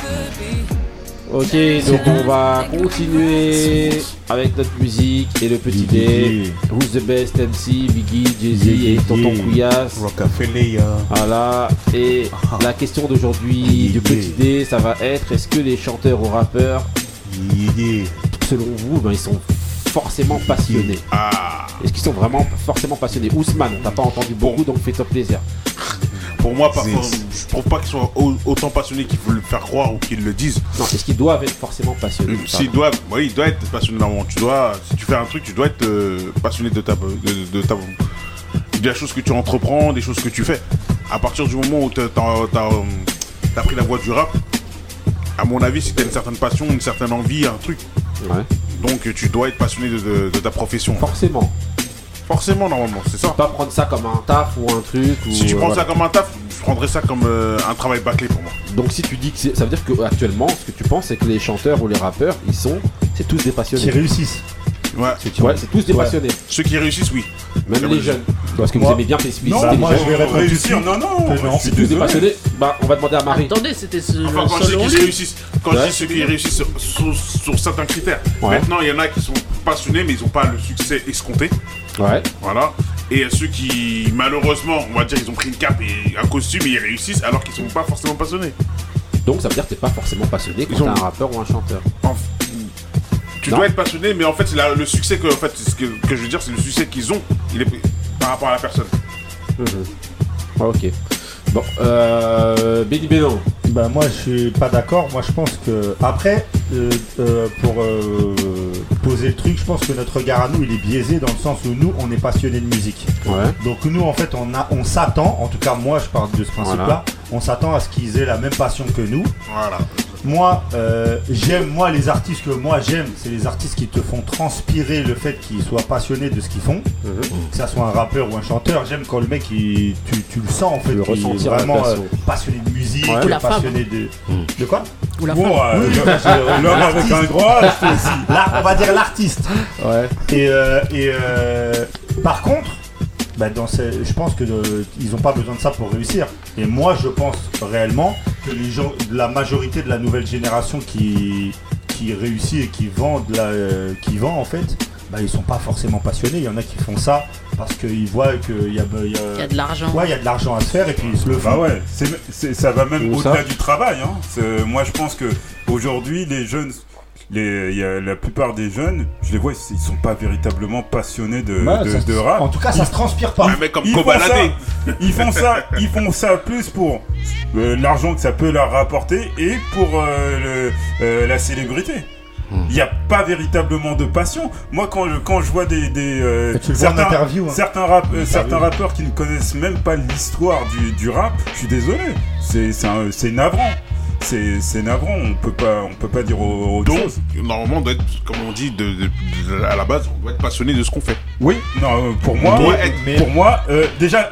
Ok, donc on va continuer avec notre musique et le petit dé. Who's the best MC, Biggie, Jay-Z et Tonton Couillasse. Rockefeller. Voilà, et la question d'aujourd'hui du petit dé, ça va être est-ce que les chanteurs ou rappeurs, selon vous, ben, ils sont forcément passionnés? Est-ce qu'ils sont vraiment forcément passionnés? Ousmane, on t'a pas entendu beaucoup, donc fais-toi plaisir. Pour moi, pas, je trouve pas qu'ils soient au- autant passionnés qu'ils veulent le faire croire ou qu'ils le disent. Non, est-ce qu'ils doivent être forcément passionnés S'ils doivent, oui, ils doivent être passionnés normalement. Tu dois, si tu fais un truc, tu dois être euh, passionné de ta, de, de ta, de la chose que tu entreprends, des choses que tu fais. À partir du moment où euh, t'as pris la voie du rap, à mon avis, si t'as une certaine passion, une certaine envie, un truc. Donc tu dois être passionné de, de- de ta profession. Forcément. Forcément, normalement, c'est ça. Pas prendre ça comme un taf ou un truc. Ou, Si tu euh, prends voilà. ça comme un taf, je prendrais ça comme euh, un travail bâclé pour moi. Donc si tu dis que c'est- ça veut dire que actuellement, ce que tu penses, c'est que les chanteurs ou les rappeurs, ils sont, c'est tous des passionnés. Qui réussissent. Ouais, Ouais, c'est tous des Ouais. passionnés. Ceux qui réussissent, oui. Même les je- jeunes. Parce que vous aimez bien féliciter Non, les moi, je vais répondre suite que non. Si vous êtes passionné, bah, on va demander à Marie. Attendez, c'était ce, Enfin, quand je dis réussissent, quand je dis ceux qui réussissent sur, sur- sur certains critères. Ouais. Maintenant, il y en a qui sont passionnés, mais ils n'ont pas le succès escompté. Ouais. Voilà. Et il y a ceux qui, malheureusement, on va dire, ils ont pris une cape et un costume et ils réussissent alors qu'ils sont pas forcément passionnés. Donc ça veut dire que t'es pas forcément passionné quand ont- t'es un rappeur ou un chanteur. Tu Non. dois être passionné, mais en fait, c'est la- le succès que, en fait, ce que, que je veux dire, c'est le succès qu'ils ont il est, par rapport à la personne. Mhm. Ok. Bon, euh. Benny Bénon. Bah moi je suis pas d'accord. Moi je pense que après euh, pour euh, poser le truc, je pense que notre regard à nous il est biaisé dans le sens où nous on est passionné de musique. Ouais. Donc nous en fait on a on s'attend, en tout cas moi je parle de ce principe-là, Voilà. on s'attend à ce qu'ils aient la même passion que nous. Voilà. Moi euh, j'aime moi les artistes que moi j'aime, c'est les artistes qui te font transpirer le fait qu'ils soient passionnés de ce qu'ils font. Mhm. Que ça soit un rappeur ou un chanteur, j'aime quand le mec il, tu, tu le sens en fait, qu'il est vraiment euh, passionné de musique, Ouais. Ou la femme. passionné de de quoi Ou la Bon, femme. euh, Oui, l'homme- avec un aussi. Là, on va dire l'artiste. Ouais. Et, euh, et euh, par contre, bah, dans ces- je pense que euh, ils n'ont pas besoin de ça pour réussir. Et moi, je pense réellement que les gens, la majorité de la nouvelle génération qui qui réussit et qui vend, de la, euh, qui vend en fait, bah, ils sont pas forcément passionnés. Il y en a qui font ça parce qu'ils voient qu'il y a, il y a- Il y a de l'argent. Ouais, il y a de l'argent à se faire et puis ils se le font. Bah ouais, c'est, c'est- ça va même au-delà du travail. Hein. Moi, je pense que aujourd'hui, les jeunes, les, il y a la plupart des jeunes, je les vois, ils sont pas véritablement passionnés de, Ouais, de, ça de rap. En tout cas, ça se transpire pas. Un mec comme Ils font, ça, ils font ça, ils font ça plus pour euh, l'argent que ça peut leur rapporter et pour euh, le- euh, la célébrité. Il n'y a pas véritablement de passion. Moi, quand je, quand je vois des, des euh, interview, hein. certains, rap- euh, certains rappeurs qui ne connaissent même pas l'histoire du, du rap, je suis désolé. C'est c'est un- c'est navrant. C'est navrant. On peut pas, on peut pas dire au- autre Donc, chose. normalement, on doit être, comme on dit, de, de- de- à la base, on doit être passionné de ce qu'on fait. Oui, non, euh, pour moi, être- mais- pour moi, euh, déjà,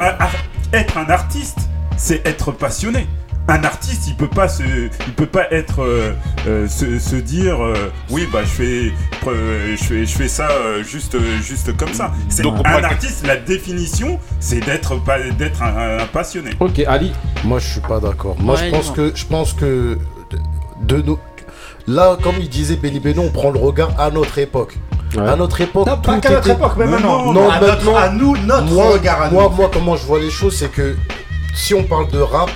être un artiste, c'est être passionné. Un artiste, il peut pas se, il peut pas être, euh, euh, se, se dire, euh, oui, bah, je fais, je fais, je fais ça euh, juste, juste comme ça. C'est un artiste, la définition, c'est d'être, pas- d'être un, un passionné. Ok, Ali. Moi, je suis pas d'accord. Moi, Ouais, je pense non. que je pense que de, de nos là, comme il disait Benny Beno, on prend le regard à notre époque. Ouais. À notre époque, Non, pas qu'à notre était- époque, mais Non, maintenant. non, à, notre- maintenant, à nous, notre moi, regard à nous. moi, moi, comment je vois les choses, c'est que si on parle de rap,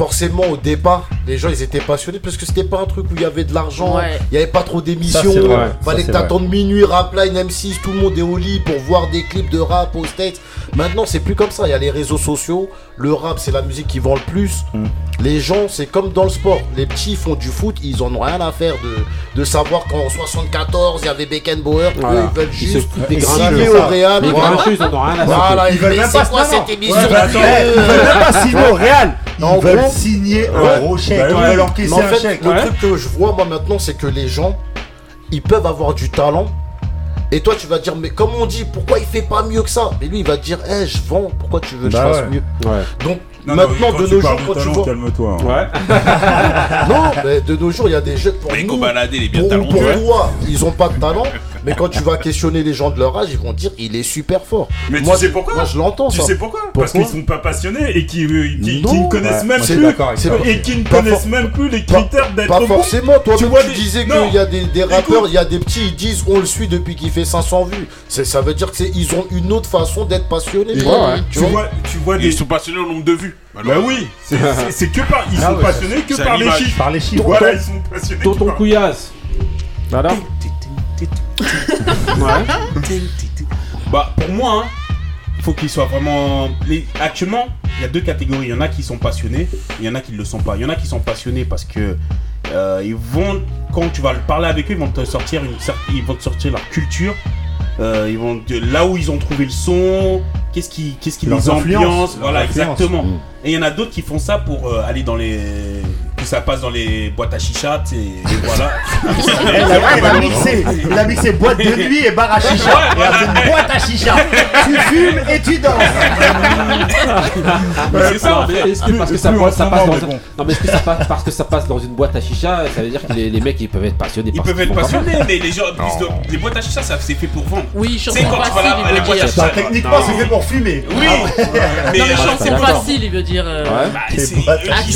forcément au départ, les gens ils étaient passionnés parce que c'était pas un truc où il y avait de l'argent, Ouais. il y avait pas trop d'émissions. Ça, fallait que t'attendes minuit, rap line M6, tout le monde est au lit pour voir des clips de rap aux States. Maintenant, c'est plus comme ça, il y a les réseaux sociaux, le rap c'est la musique qui vend le plus. Mm. Les gens, c'est comme dans le sport, les petits font du foot, ils en ont rien à faire de, de savoir qu'en 74 il y avait Beckenbauer, Voilà. eux ils veulent Ils se juste des signer au Real. Les voilà. ils en ont rien à Voilà, foutre. Ils veulent même pas quoi cette émission Ouais, Ils veulent même pas signer au Real. Ils En veulent gros- signer un gros chèque. Bah Ils veulent Mais encaisser en un chèque. le truc que je vois moi maintenant, c'est que les gens, ils peuvent avoir du talent. Et toi, tu vas dire, mais comme on dit, pourquoi il fait pas mieux que ça? Mais lui, il va te dire, eh, je vends, pourquoi tu veux que Bah je fasse ouais. mieux? Ouais. Donc, Non, non, maintenant, quand de nos jours, quand tu vois. calme-toi. hein. Ouais. [LAUGHS] non, mais de nos jours, il y a des jeunes pour Mais nous. Kobalade, il est bien Pour, pour ils ont pas de talent, mais quand tu vas questionner les gens de leur âge, ils vont dire il est super fort. Mais moi, tu sais pourquoi Moi, je l'entends Tu ça. sais pourquoi, Parce qu'ils sont pas passionnés et qui, euh, qui, ne connaissent Ouais, même plus et qui ne connaissent même plus les critères d'être Pas forcément, toi Tu vois tu disais qu'il y a des, des rappeurs, il y a des petits, ils disent on le suit depuis qu'il fait 500 vues. C'est- Ça veut dire qu'ils ont une autre façon d'être passionnés. Ouais, toi. ouais. Tu Tu vois vois, tu vois Ils sont passionnés au nombre de vues. Bah oui, [LAUGHS] c'est- que par. Ils Ah sont passionnés que par les chiffres. Par les chiffres. Voilà, ils sont passionnés. Tonton Couillasse. Voilà. Ouais. Bah, pour moi, hein, il faut qu'ils soient vraiment. les- Actuellement, il y a deux catégories. Il y en a qui sont passionnés, il y en a qui ne le sont pas. Il y en a qui sont passionnés parce que euh, ils vont, quand tu vas parler avec eux, ils vont te sortir une ils vont te sortir leur culture. Euh, ils vont là où ils ont trouvé le son, qu'est-ce qui, qu'est-ce qui les leurs voilà exactement. Mm. Et il y en a d'autres qui font ça pour euh, aller dans les, que ça passe dans les boîtes à chicha, tu sais, et voilà. [LAUGHS] Il a, mixé, il a mixé boîte de nuit et bar à chicha. Une boîte à chicha. Tu fumes et tu danses. c'est ça, Non, en mais fait. est-ce que parce que ça, passe- dans mais bon. non mais est-ce que ça passe parce que ça passe dans une boîte à chicha ça veut dire que les, les mecs ils peuvent être passionnés Ils peuvent être passionnés, mais les gens, les boîtes à chicha, ça c'est fait pour vendre. Oui, C'est chanson quand tu vas facile, là, il les boîtes à chicha. Techniquement, Non. c'est fait pour fumer. Oui, mais non, mais euh, chanson d'accord. facile, il veut dire. euh, Bah, c'est- eux, ils,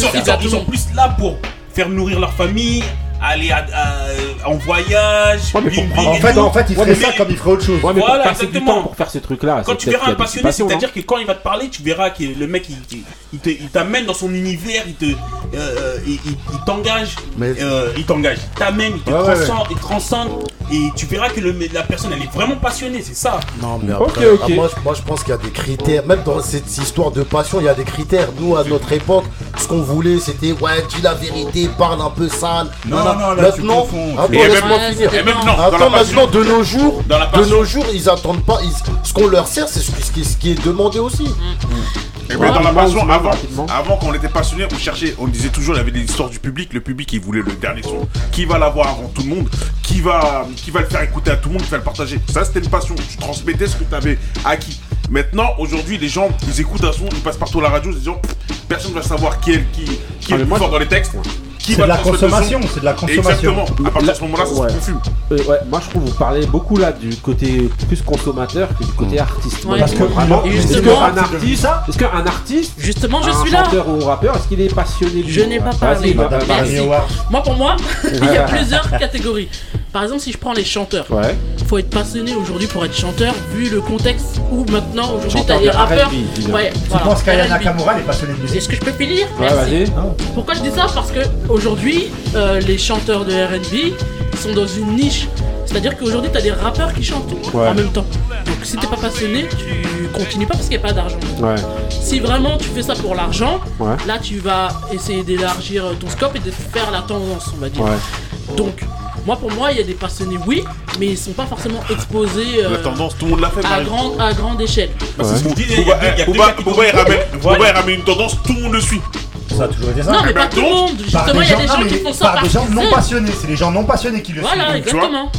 ils sont plus là pour faire nourrir leur famille, aller à- à- en voyage. bing, bing En fait, en fait, il ferait ça comme il ferait autre chose. Ouais, mais pour Voilà, exactement. temps pour faire ce truc là Quand tu verras un passionné, c'est-à-dire que quand il va te parler, tu verras que le mec il, il- il te- il t'amène dans son univers, il te, euh, il, il- t'engage, euh, il t'engage, il t'amène, il te Ouais, ouais, transcende, il te transcende, et tu verras que le- la personne elle est vraiment passionnée, c'est ça. Non, mais après, ah, moi, je- moi, je pense qu'il y a des critères. Même dans cette histoire de passion, il y a des critères. Nous, à notre époque, ce qu'on voulait, c'était ouais, dis la vérité, parle un peu sale. Non, Non, là, maintenant, attends, Et même- laisse-moi Ouais, finir. et même non, dans attends, la passion- maintenant, de nos jours, dans la de nos jours, ils attendent pas. ils- ce qu'on leur sert, c'est ce, qui- ce est demandé aussi. Et ben, dans la passion, avant, avant qu'on était passionné, on cherchait, on disait toujours, il y avait des histoires du public. Le public, il voulait le dernier son. Qui va l'avoir avant tout le monde? Qui va, qui va le faire écouter à tout le monde Qui va le partager? Ça, c'était une passion. Tu transmettais ce que tu avais acquis. Maintenant, aujourd'hui, les gens, ils écoutent un son, ils passent partout à la radio, ils se disent, personne ne va savoir qui est, qui, qui est le plus fort dans les textes. Qui C'est va de la consommation, c'est de la consommation. Exactement. À partir de ce moment-là, ça Ouais. se confume. Euh, ouais, moi je trouve vous parlez beaucoup là du côté plus consommateur que du côté artiste. Moi, Ouais. je trouve vraiment. Est-ce justement, qu'un artiste, est-ce qu'un artiste, Justement, je un suis là. chanteur ou rappeur, est-ce qu'il est passionné lui Je n'ai pas Vas-y, parlé. Moi, pour moi, [LAUGHS] il y a plusieurs catégories. Par exemple, si je prends les chanteurs, Ouais. faut être passionné aujourd'hui pour être chanteur, vu le contexte où maintenant, aujourd'hui, t'as les de rappeurs. Ouais, Tu voilà, penses qu'Aya. Nakamura est passionnée de musique Est-ce que je peux finir? Ouais, vas-y. Pourquoi je dis ça? Parce que aujourd'hui, euh, les chanteurs de R&B sont dans une niche. C'est-à-dire qu'aujourd'hui, t'as des rappeurs qui chantent Ouais. en même temps. Donc, si t'es pas passionné, tu continues pas parce qu'il n'y a pas d'argent. Ouais. Si vraiment tu fais ça pour l'argent, Ouais. là tu vas essayer d'élargir ton scope et de faire la tendance, on va dire. Ouais. Donc, moi pour moi, il y a des passionnés, oui, mais ils sont pas forcément exposés euh, La tendance, tout le monde l'a fait, à, grande, à grande échelle. Bah, c'est ce que je dis, il y a- il il ramène, il ramène une tendance, tout le monde le suit. Ça a toujours été ça. Non, mais Eh pas tout le monde. Justement, il y a des gens qui font ça par des gens non passionnés. C'est les gens non passionnés qui le Voilà, suivent. tu vois. exactement.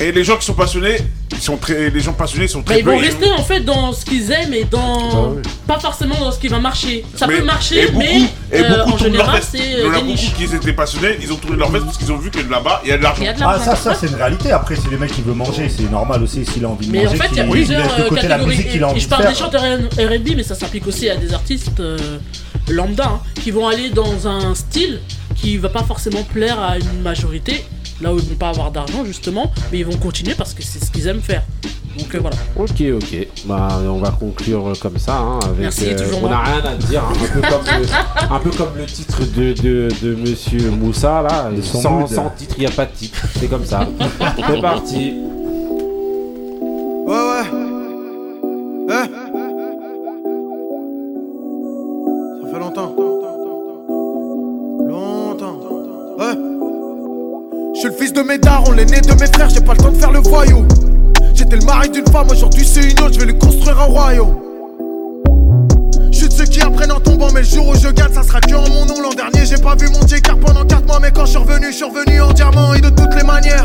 Et les gens qui sont passionnés, sont très, les gens passionnés sont Bah, très ils vont rester en fait dans ce qu'ils aiment et dans. Pas forcément dans ce qui va marcher. Ça Mais- peut marcher, et beaucoup, mais et euh, beaucoup en général, c'est Il y en euh, a beaucoup qui étaient passionnés, ils ont tourné leur veste parce qu'ils ont vu que là-bas, il y a de l'argent. Ah, ça, ça c'est une réalité. Après, si les mecs qui veulent manger, c'est normal aussi s'il a envie de Mais en manger. fait, il y a plusieurs euh, catégories. musique qu'il a Et envie je parle des chanteurs RB, mais ça s'applique aussi à des artistes euh, lambda hein, qui vont aller dans un style qui va pas forcément plaire à une majorité, là où ils vont pas avoir d'argent justement, mais ils vont continuer parce que c'est ce qu'ils aiment faire. Donc euh, voilà. Ok, ok. Bah, on va conclure comme ça. hein, avec, Merci, toujours on n'a rien à dire. hein, un, peu comme le, un peu comme le titre de, de, de Monsieur Moussa là. Sans, sans titre, il n'y a pas de titre. C'est comme ça. [LAUGHS] C'est parti. L'aîné de mes frères, j'ai pas le temps de faire le voyou. J'étais le mari d'une femme, aujourd'hui c'est une autre, je vais lui construire un royaume. Je suis de ceux qui apprennent en tombant, mais le jour où je gagne, ça sera que en mon nom. L'an dernier, j'ai pas vu mon car pendant 4 mois, mais quand je suis revenu, je suis revenu en diamant et de toutes les manières.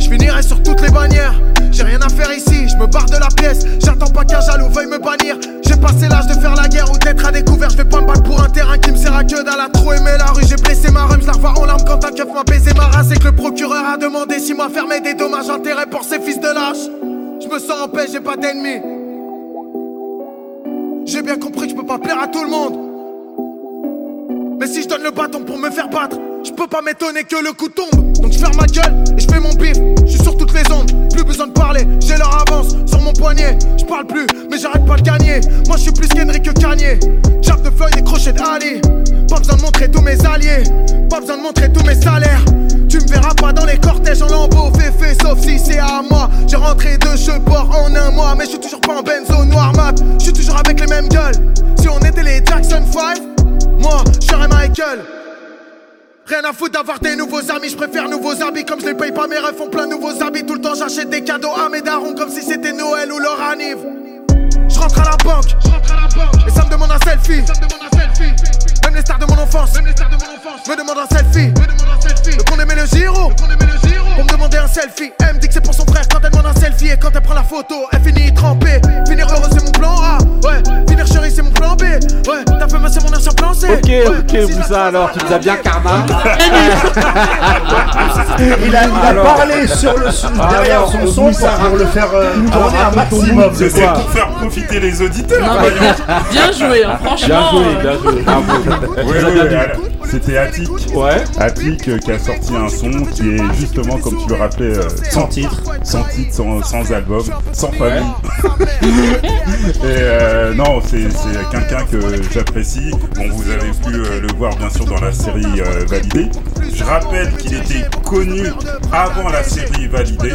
Je finirai sur toutes les bannières. J'ai rien à faire ici, je me barre de la pièce. J'attends pas qu'un jaloux veuille me bannir. J'ai passé l'âge de faire la guerre ou d'être à découvert. Je vais pas me battre pour un terrain qui me sert à que dalle trop aimer la rue. J'ai blessé ma rhum, je la revois en larmes quand un keuf m'a baisé ma race. Et que le procureur a demandé si moi fermé des dommages intérêts pour ces fils de lâches. Je me sens en paix, j'ai pas d'ennemis. J'ai bien compris que je peux pas plaire à tout le monde. Mais si je donne le bâton pour me faire battre, je peux pas m'étonner que le coup tombe. Donc je ferme ma gueule et je fais mon bif. Je suis sur toutes les ondes, plus besoin de parler. J'ai leur avance sur mon poignet. Je parle plus, mais j'arrête pas de gagner. Moi je suis plus qu'Henry que Kanye. Jab de Floyd et crochet d'Ali. Pas besoin de montrer tous mes alliés. Pas besoin de montrer tous mes salaires. Tu me verras pas dans les cortèges en lambeau féfé, sauf si c'est à moi. J'ai rentré deux cheveux port en un mois, mais je suis toujours pas en benzo noir mat. Je suis toujours avec les mêmes gueules. Si on était les Jackson 5, moi, je serais Michael. Rien à foutre d'avoir des nouveaux amis, je préfère nouveaux habits comme je les paye pas, mes rêves font plein de nouveaux habits. Tout le temps j'achète des cadeaux à mes darons comme si c'était Noël ou leur anniv. Je rentre à la banque, et ça me demande un selfie. Même les stars de mon enfance, me demandent un selfie. Le qu'on aimait le giro, pour me demander un selfie. Elle me dit que c'est pour son frère quand elle demande un selfie. Et quand elle prend la photo, elle finit trempée. Finir heureux c'est mon plan A, ouais. Finir chérie c'est mon plan B. Ok, ok, Moussa, alors, tu nous as bien karma. [LAUGHS] [LAUGHS] [LAUGHS] Il a, il a Alors. parlé sur le son- derrière Alors, son son Moussa, pour le faire euh, alors, tourner un maximum. c'est C'est pour faire profiter les auditeurs. Non, mais bien joué, hein, franchement. Bien joué, bien joué. Bravo. Ouais, ouais, ouais, C'était Attic. Ouais. Attic euh, qui a sorti un son qui est justement, comme tu le rappelais, euh, sans titre, sans titre, sans, sans album, sans famille. [LAUGHS] Et euh, non, c'est quelqu'un que j'apprécie. Bon, vous avez pu euh, le voir bien sûr dans la série euh, Validée. Je rappelle qu'il était connu avant la série Validée.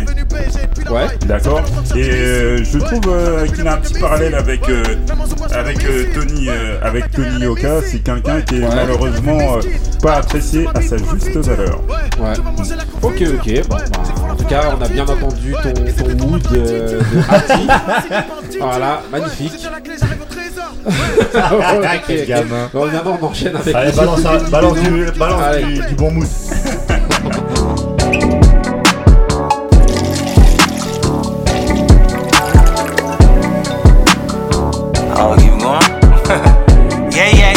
Ouais. D'accord. Et euh, je trouve euh, qu'il a un petit parallèle avec euh, avec euh, Tony euh, avec Tony Yoka. C'est quelqu'un qui est malheureusement euh, pas apprécié à sa juste valeur. Ouais. Ok, ok. Bon, bah, en tout cas, on a bien entendu ton, ton mood euh, de Hati. [LAUGHS] voilà, magnifique. [LAUGHS] ok, Quel ok. gamin. Bon, maintenant, on enchaîne avec Allez, balance, balance du, balance Allez. du, du bon mood. Oh, keep going? yeah, yeah.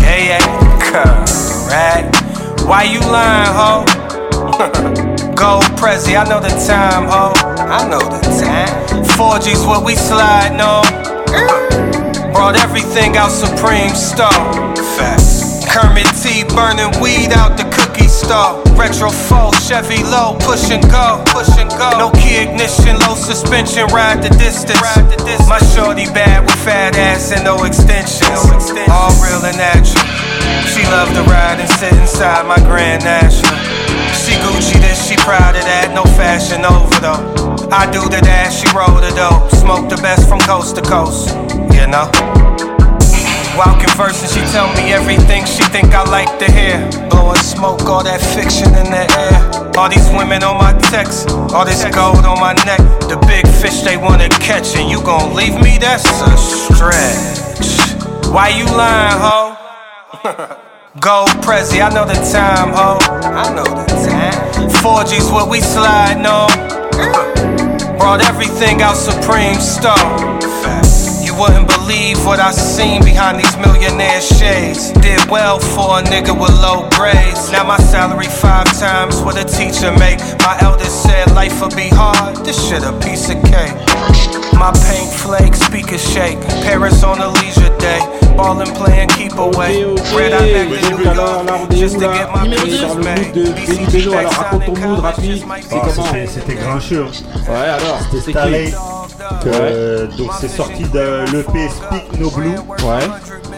Yeah, yeah. Correct. Why you lying, ho? [LAUGHS] Gold Prezi, I know the time, ho. I know the time. 4G's what we sliding on. Uh, brought everything out Supreme Store. Facts. Kermit T burning weed out the cookie store. Retro 4, Chevy low, push and go, push and go. No key ignition, low suspension, ride the distance. Ride the distance. My shorty bad with fat ass and no extensions. All real and natural. She love to ride and sit inside my Grand National. She Gucci this, she proud of that, no fashion over though. I do the dash, she roll the dope. Smoke the best from coast to coast, you know. While conversing, she tell me everything she think I like to hear. Blowing smoke, all that fiction in the air. All these women on my text, all this gold on my neck. The big fish they wanna catch, and you gon' leave me? That's a stretch. Why you lying, ho? [LAUGHS] Gold Prezi, I know the time, ho. I know the time. 4G's what we sliding on. Brought everything out Supreme Store. You wouldn't believe what I seen behind these millionaire shades. Did well for a nigga with low grades. Now my salary five times what a teacher make. My eldest said life would be hard. This shit a piece of cake. My paint flake, speakers shake. Paris on a leisure day. Ballin' playing keep away. Red eye back to New York. Just to get my pieces made. Bello, alors raconte ton mood rapide. C'est comment c'était- grincheux. hein. Ouais, alors, C'était qui Ouais. Donc c'est sorti de l'EP Speak No Blue. Ouais.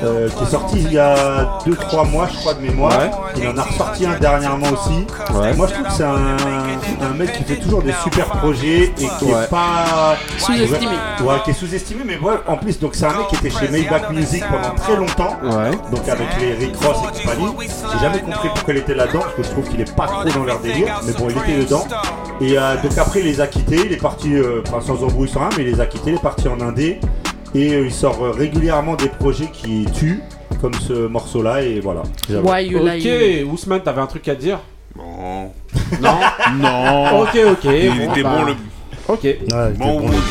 Euh, qui est sorti il y a 2-3 mois, je crois, de mémoire. Ouais. Il en a ressorti un dernièrement aussi. Ouais. Moi, je trouve que c'est un, un mec qui fait toujours des super projets et qui Ouais. est pas. Sous-estimé. Ouais, qui est sous-estimé, mais ouais, en plus, donc c'est un mec qui était chez Maybach Music pendant très longtemps. Ouais. Donc avec les Rick Ross et compagnie. J'ai jamais compris pourquoi il était là-dedans, parce que je trouve qu'il est pas trop dans leur délire. Mais bon, il était dedans. Et euh, donc après, il les a quittés. Il est parti, euh, enfin sans embrouille, sans rien, mais il les a quittés. Il est parti en Indé. Et euh, il sort euh, régulièrement des projets qui tuent, comme ce morceau-là. Et voilà. J'avoue. Ok, Ousmane, t'avais un truc à dire? Non. Non? [LAUGHS] Non. Ok, ok. Il bon, était bah, bon le. Ok. Bon mood.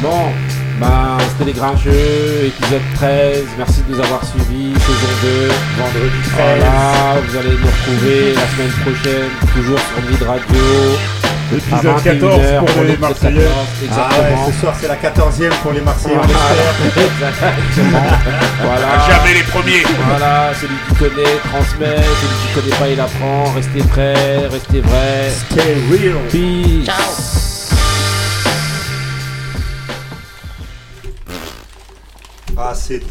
Bon, bah c'était les grincheux, épisode 13. Merci de nous avoir suivis, saison 2. Vendredi 13. Voilà, vous allez nous retrouver la semaine prochaine, toujours sur Mid Radio. Épisode à 21 14 heures, pour les l'épisode Marseillais. 14, Ah ouais, Exactement. ce soir c'est la 14e pour les Marseillais, Voilà. espère. [LAUGHS] Exactement. Voilà. Jamais les premiers. Voilà, celui qui connaît transmet, celui qui connaît pas il apprend. Restez prêts, restez vrais. Stay real. Peace. Ah, c'était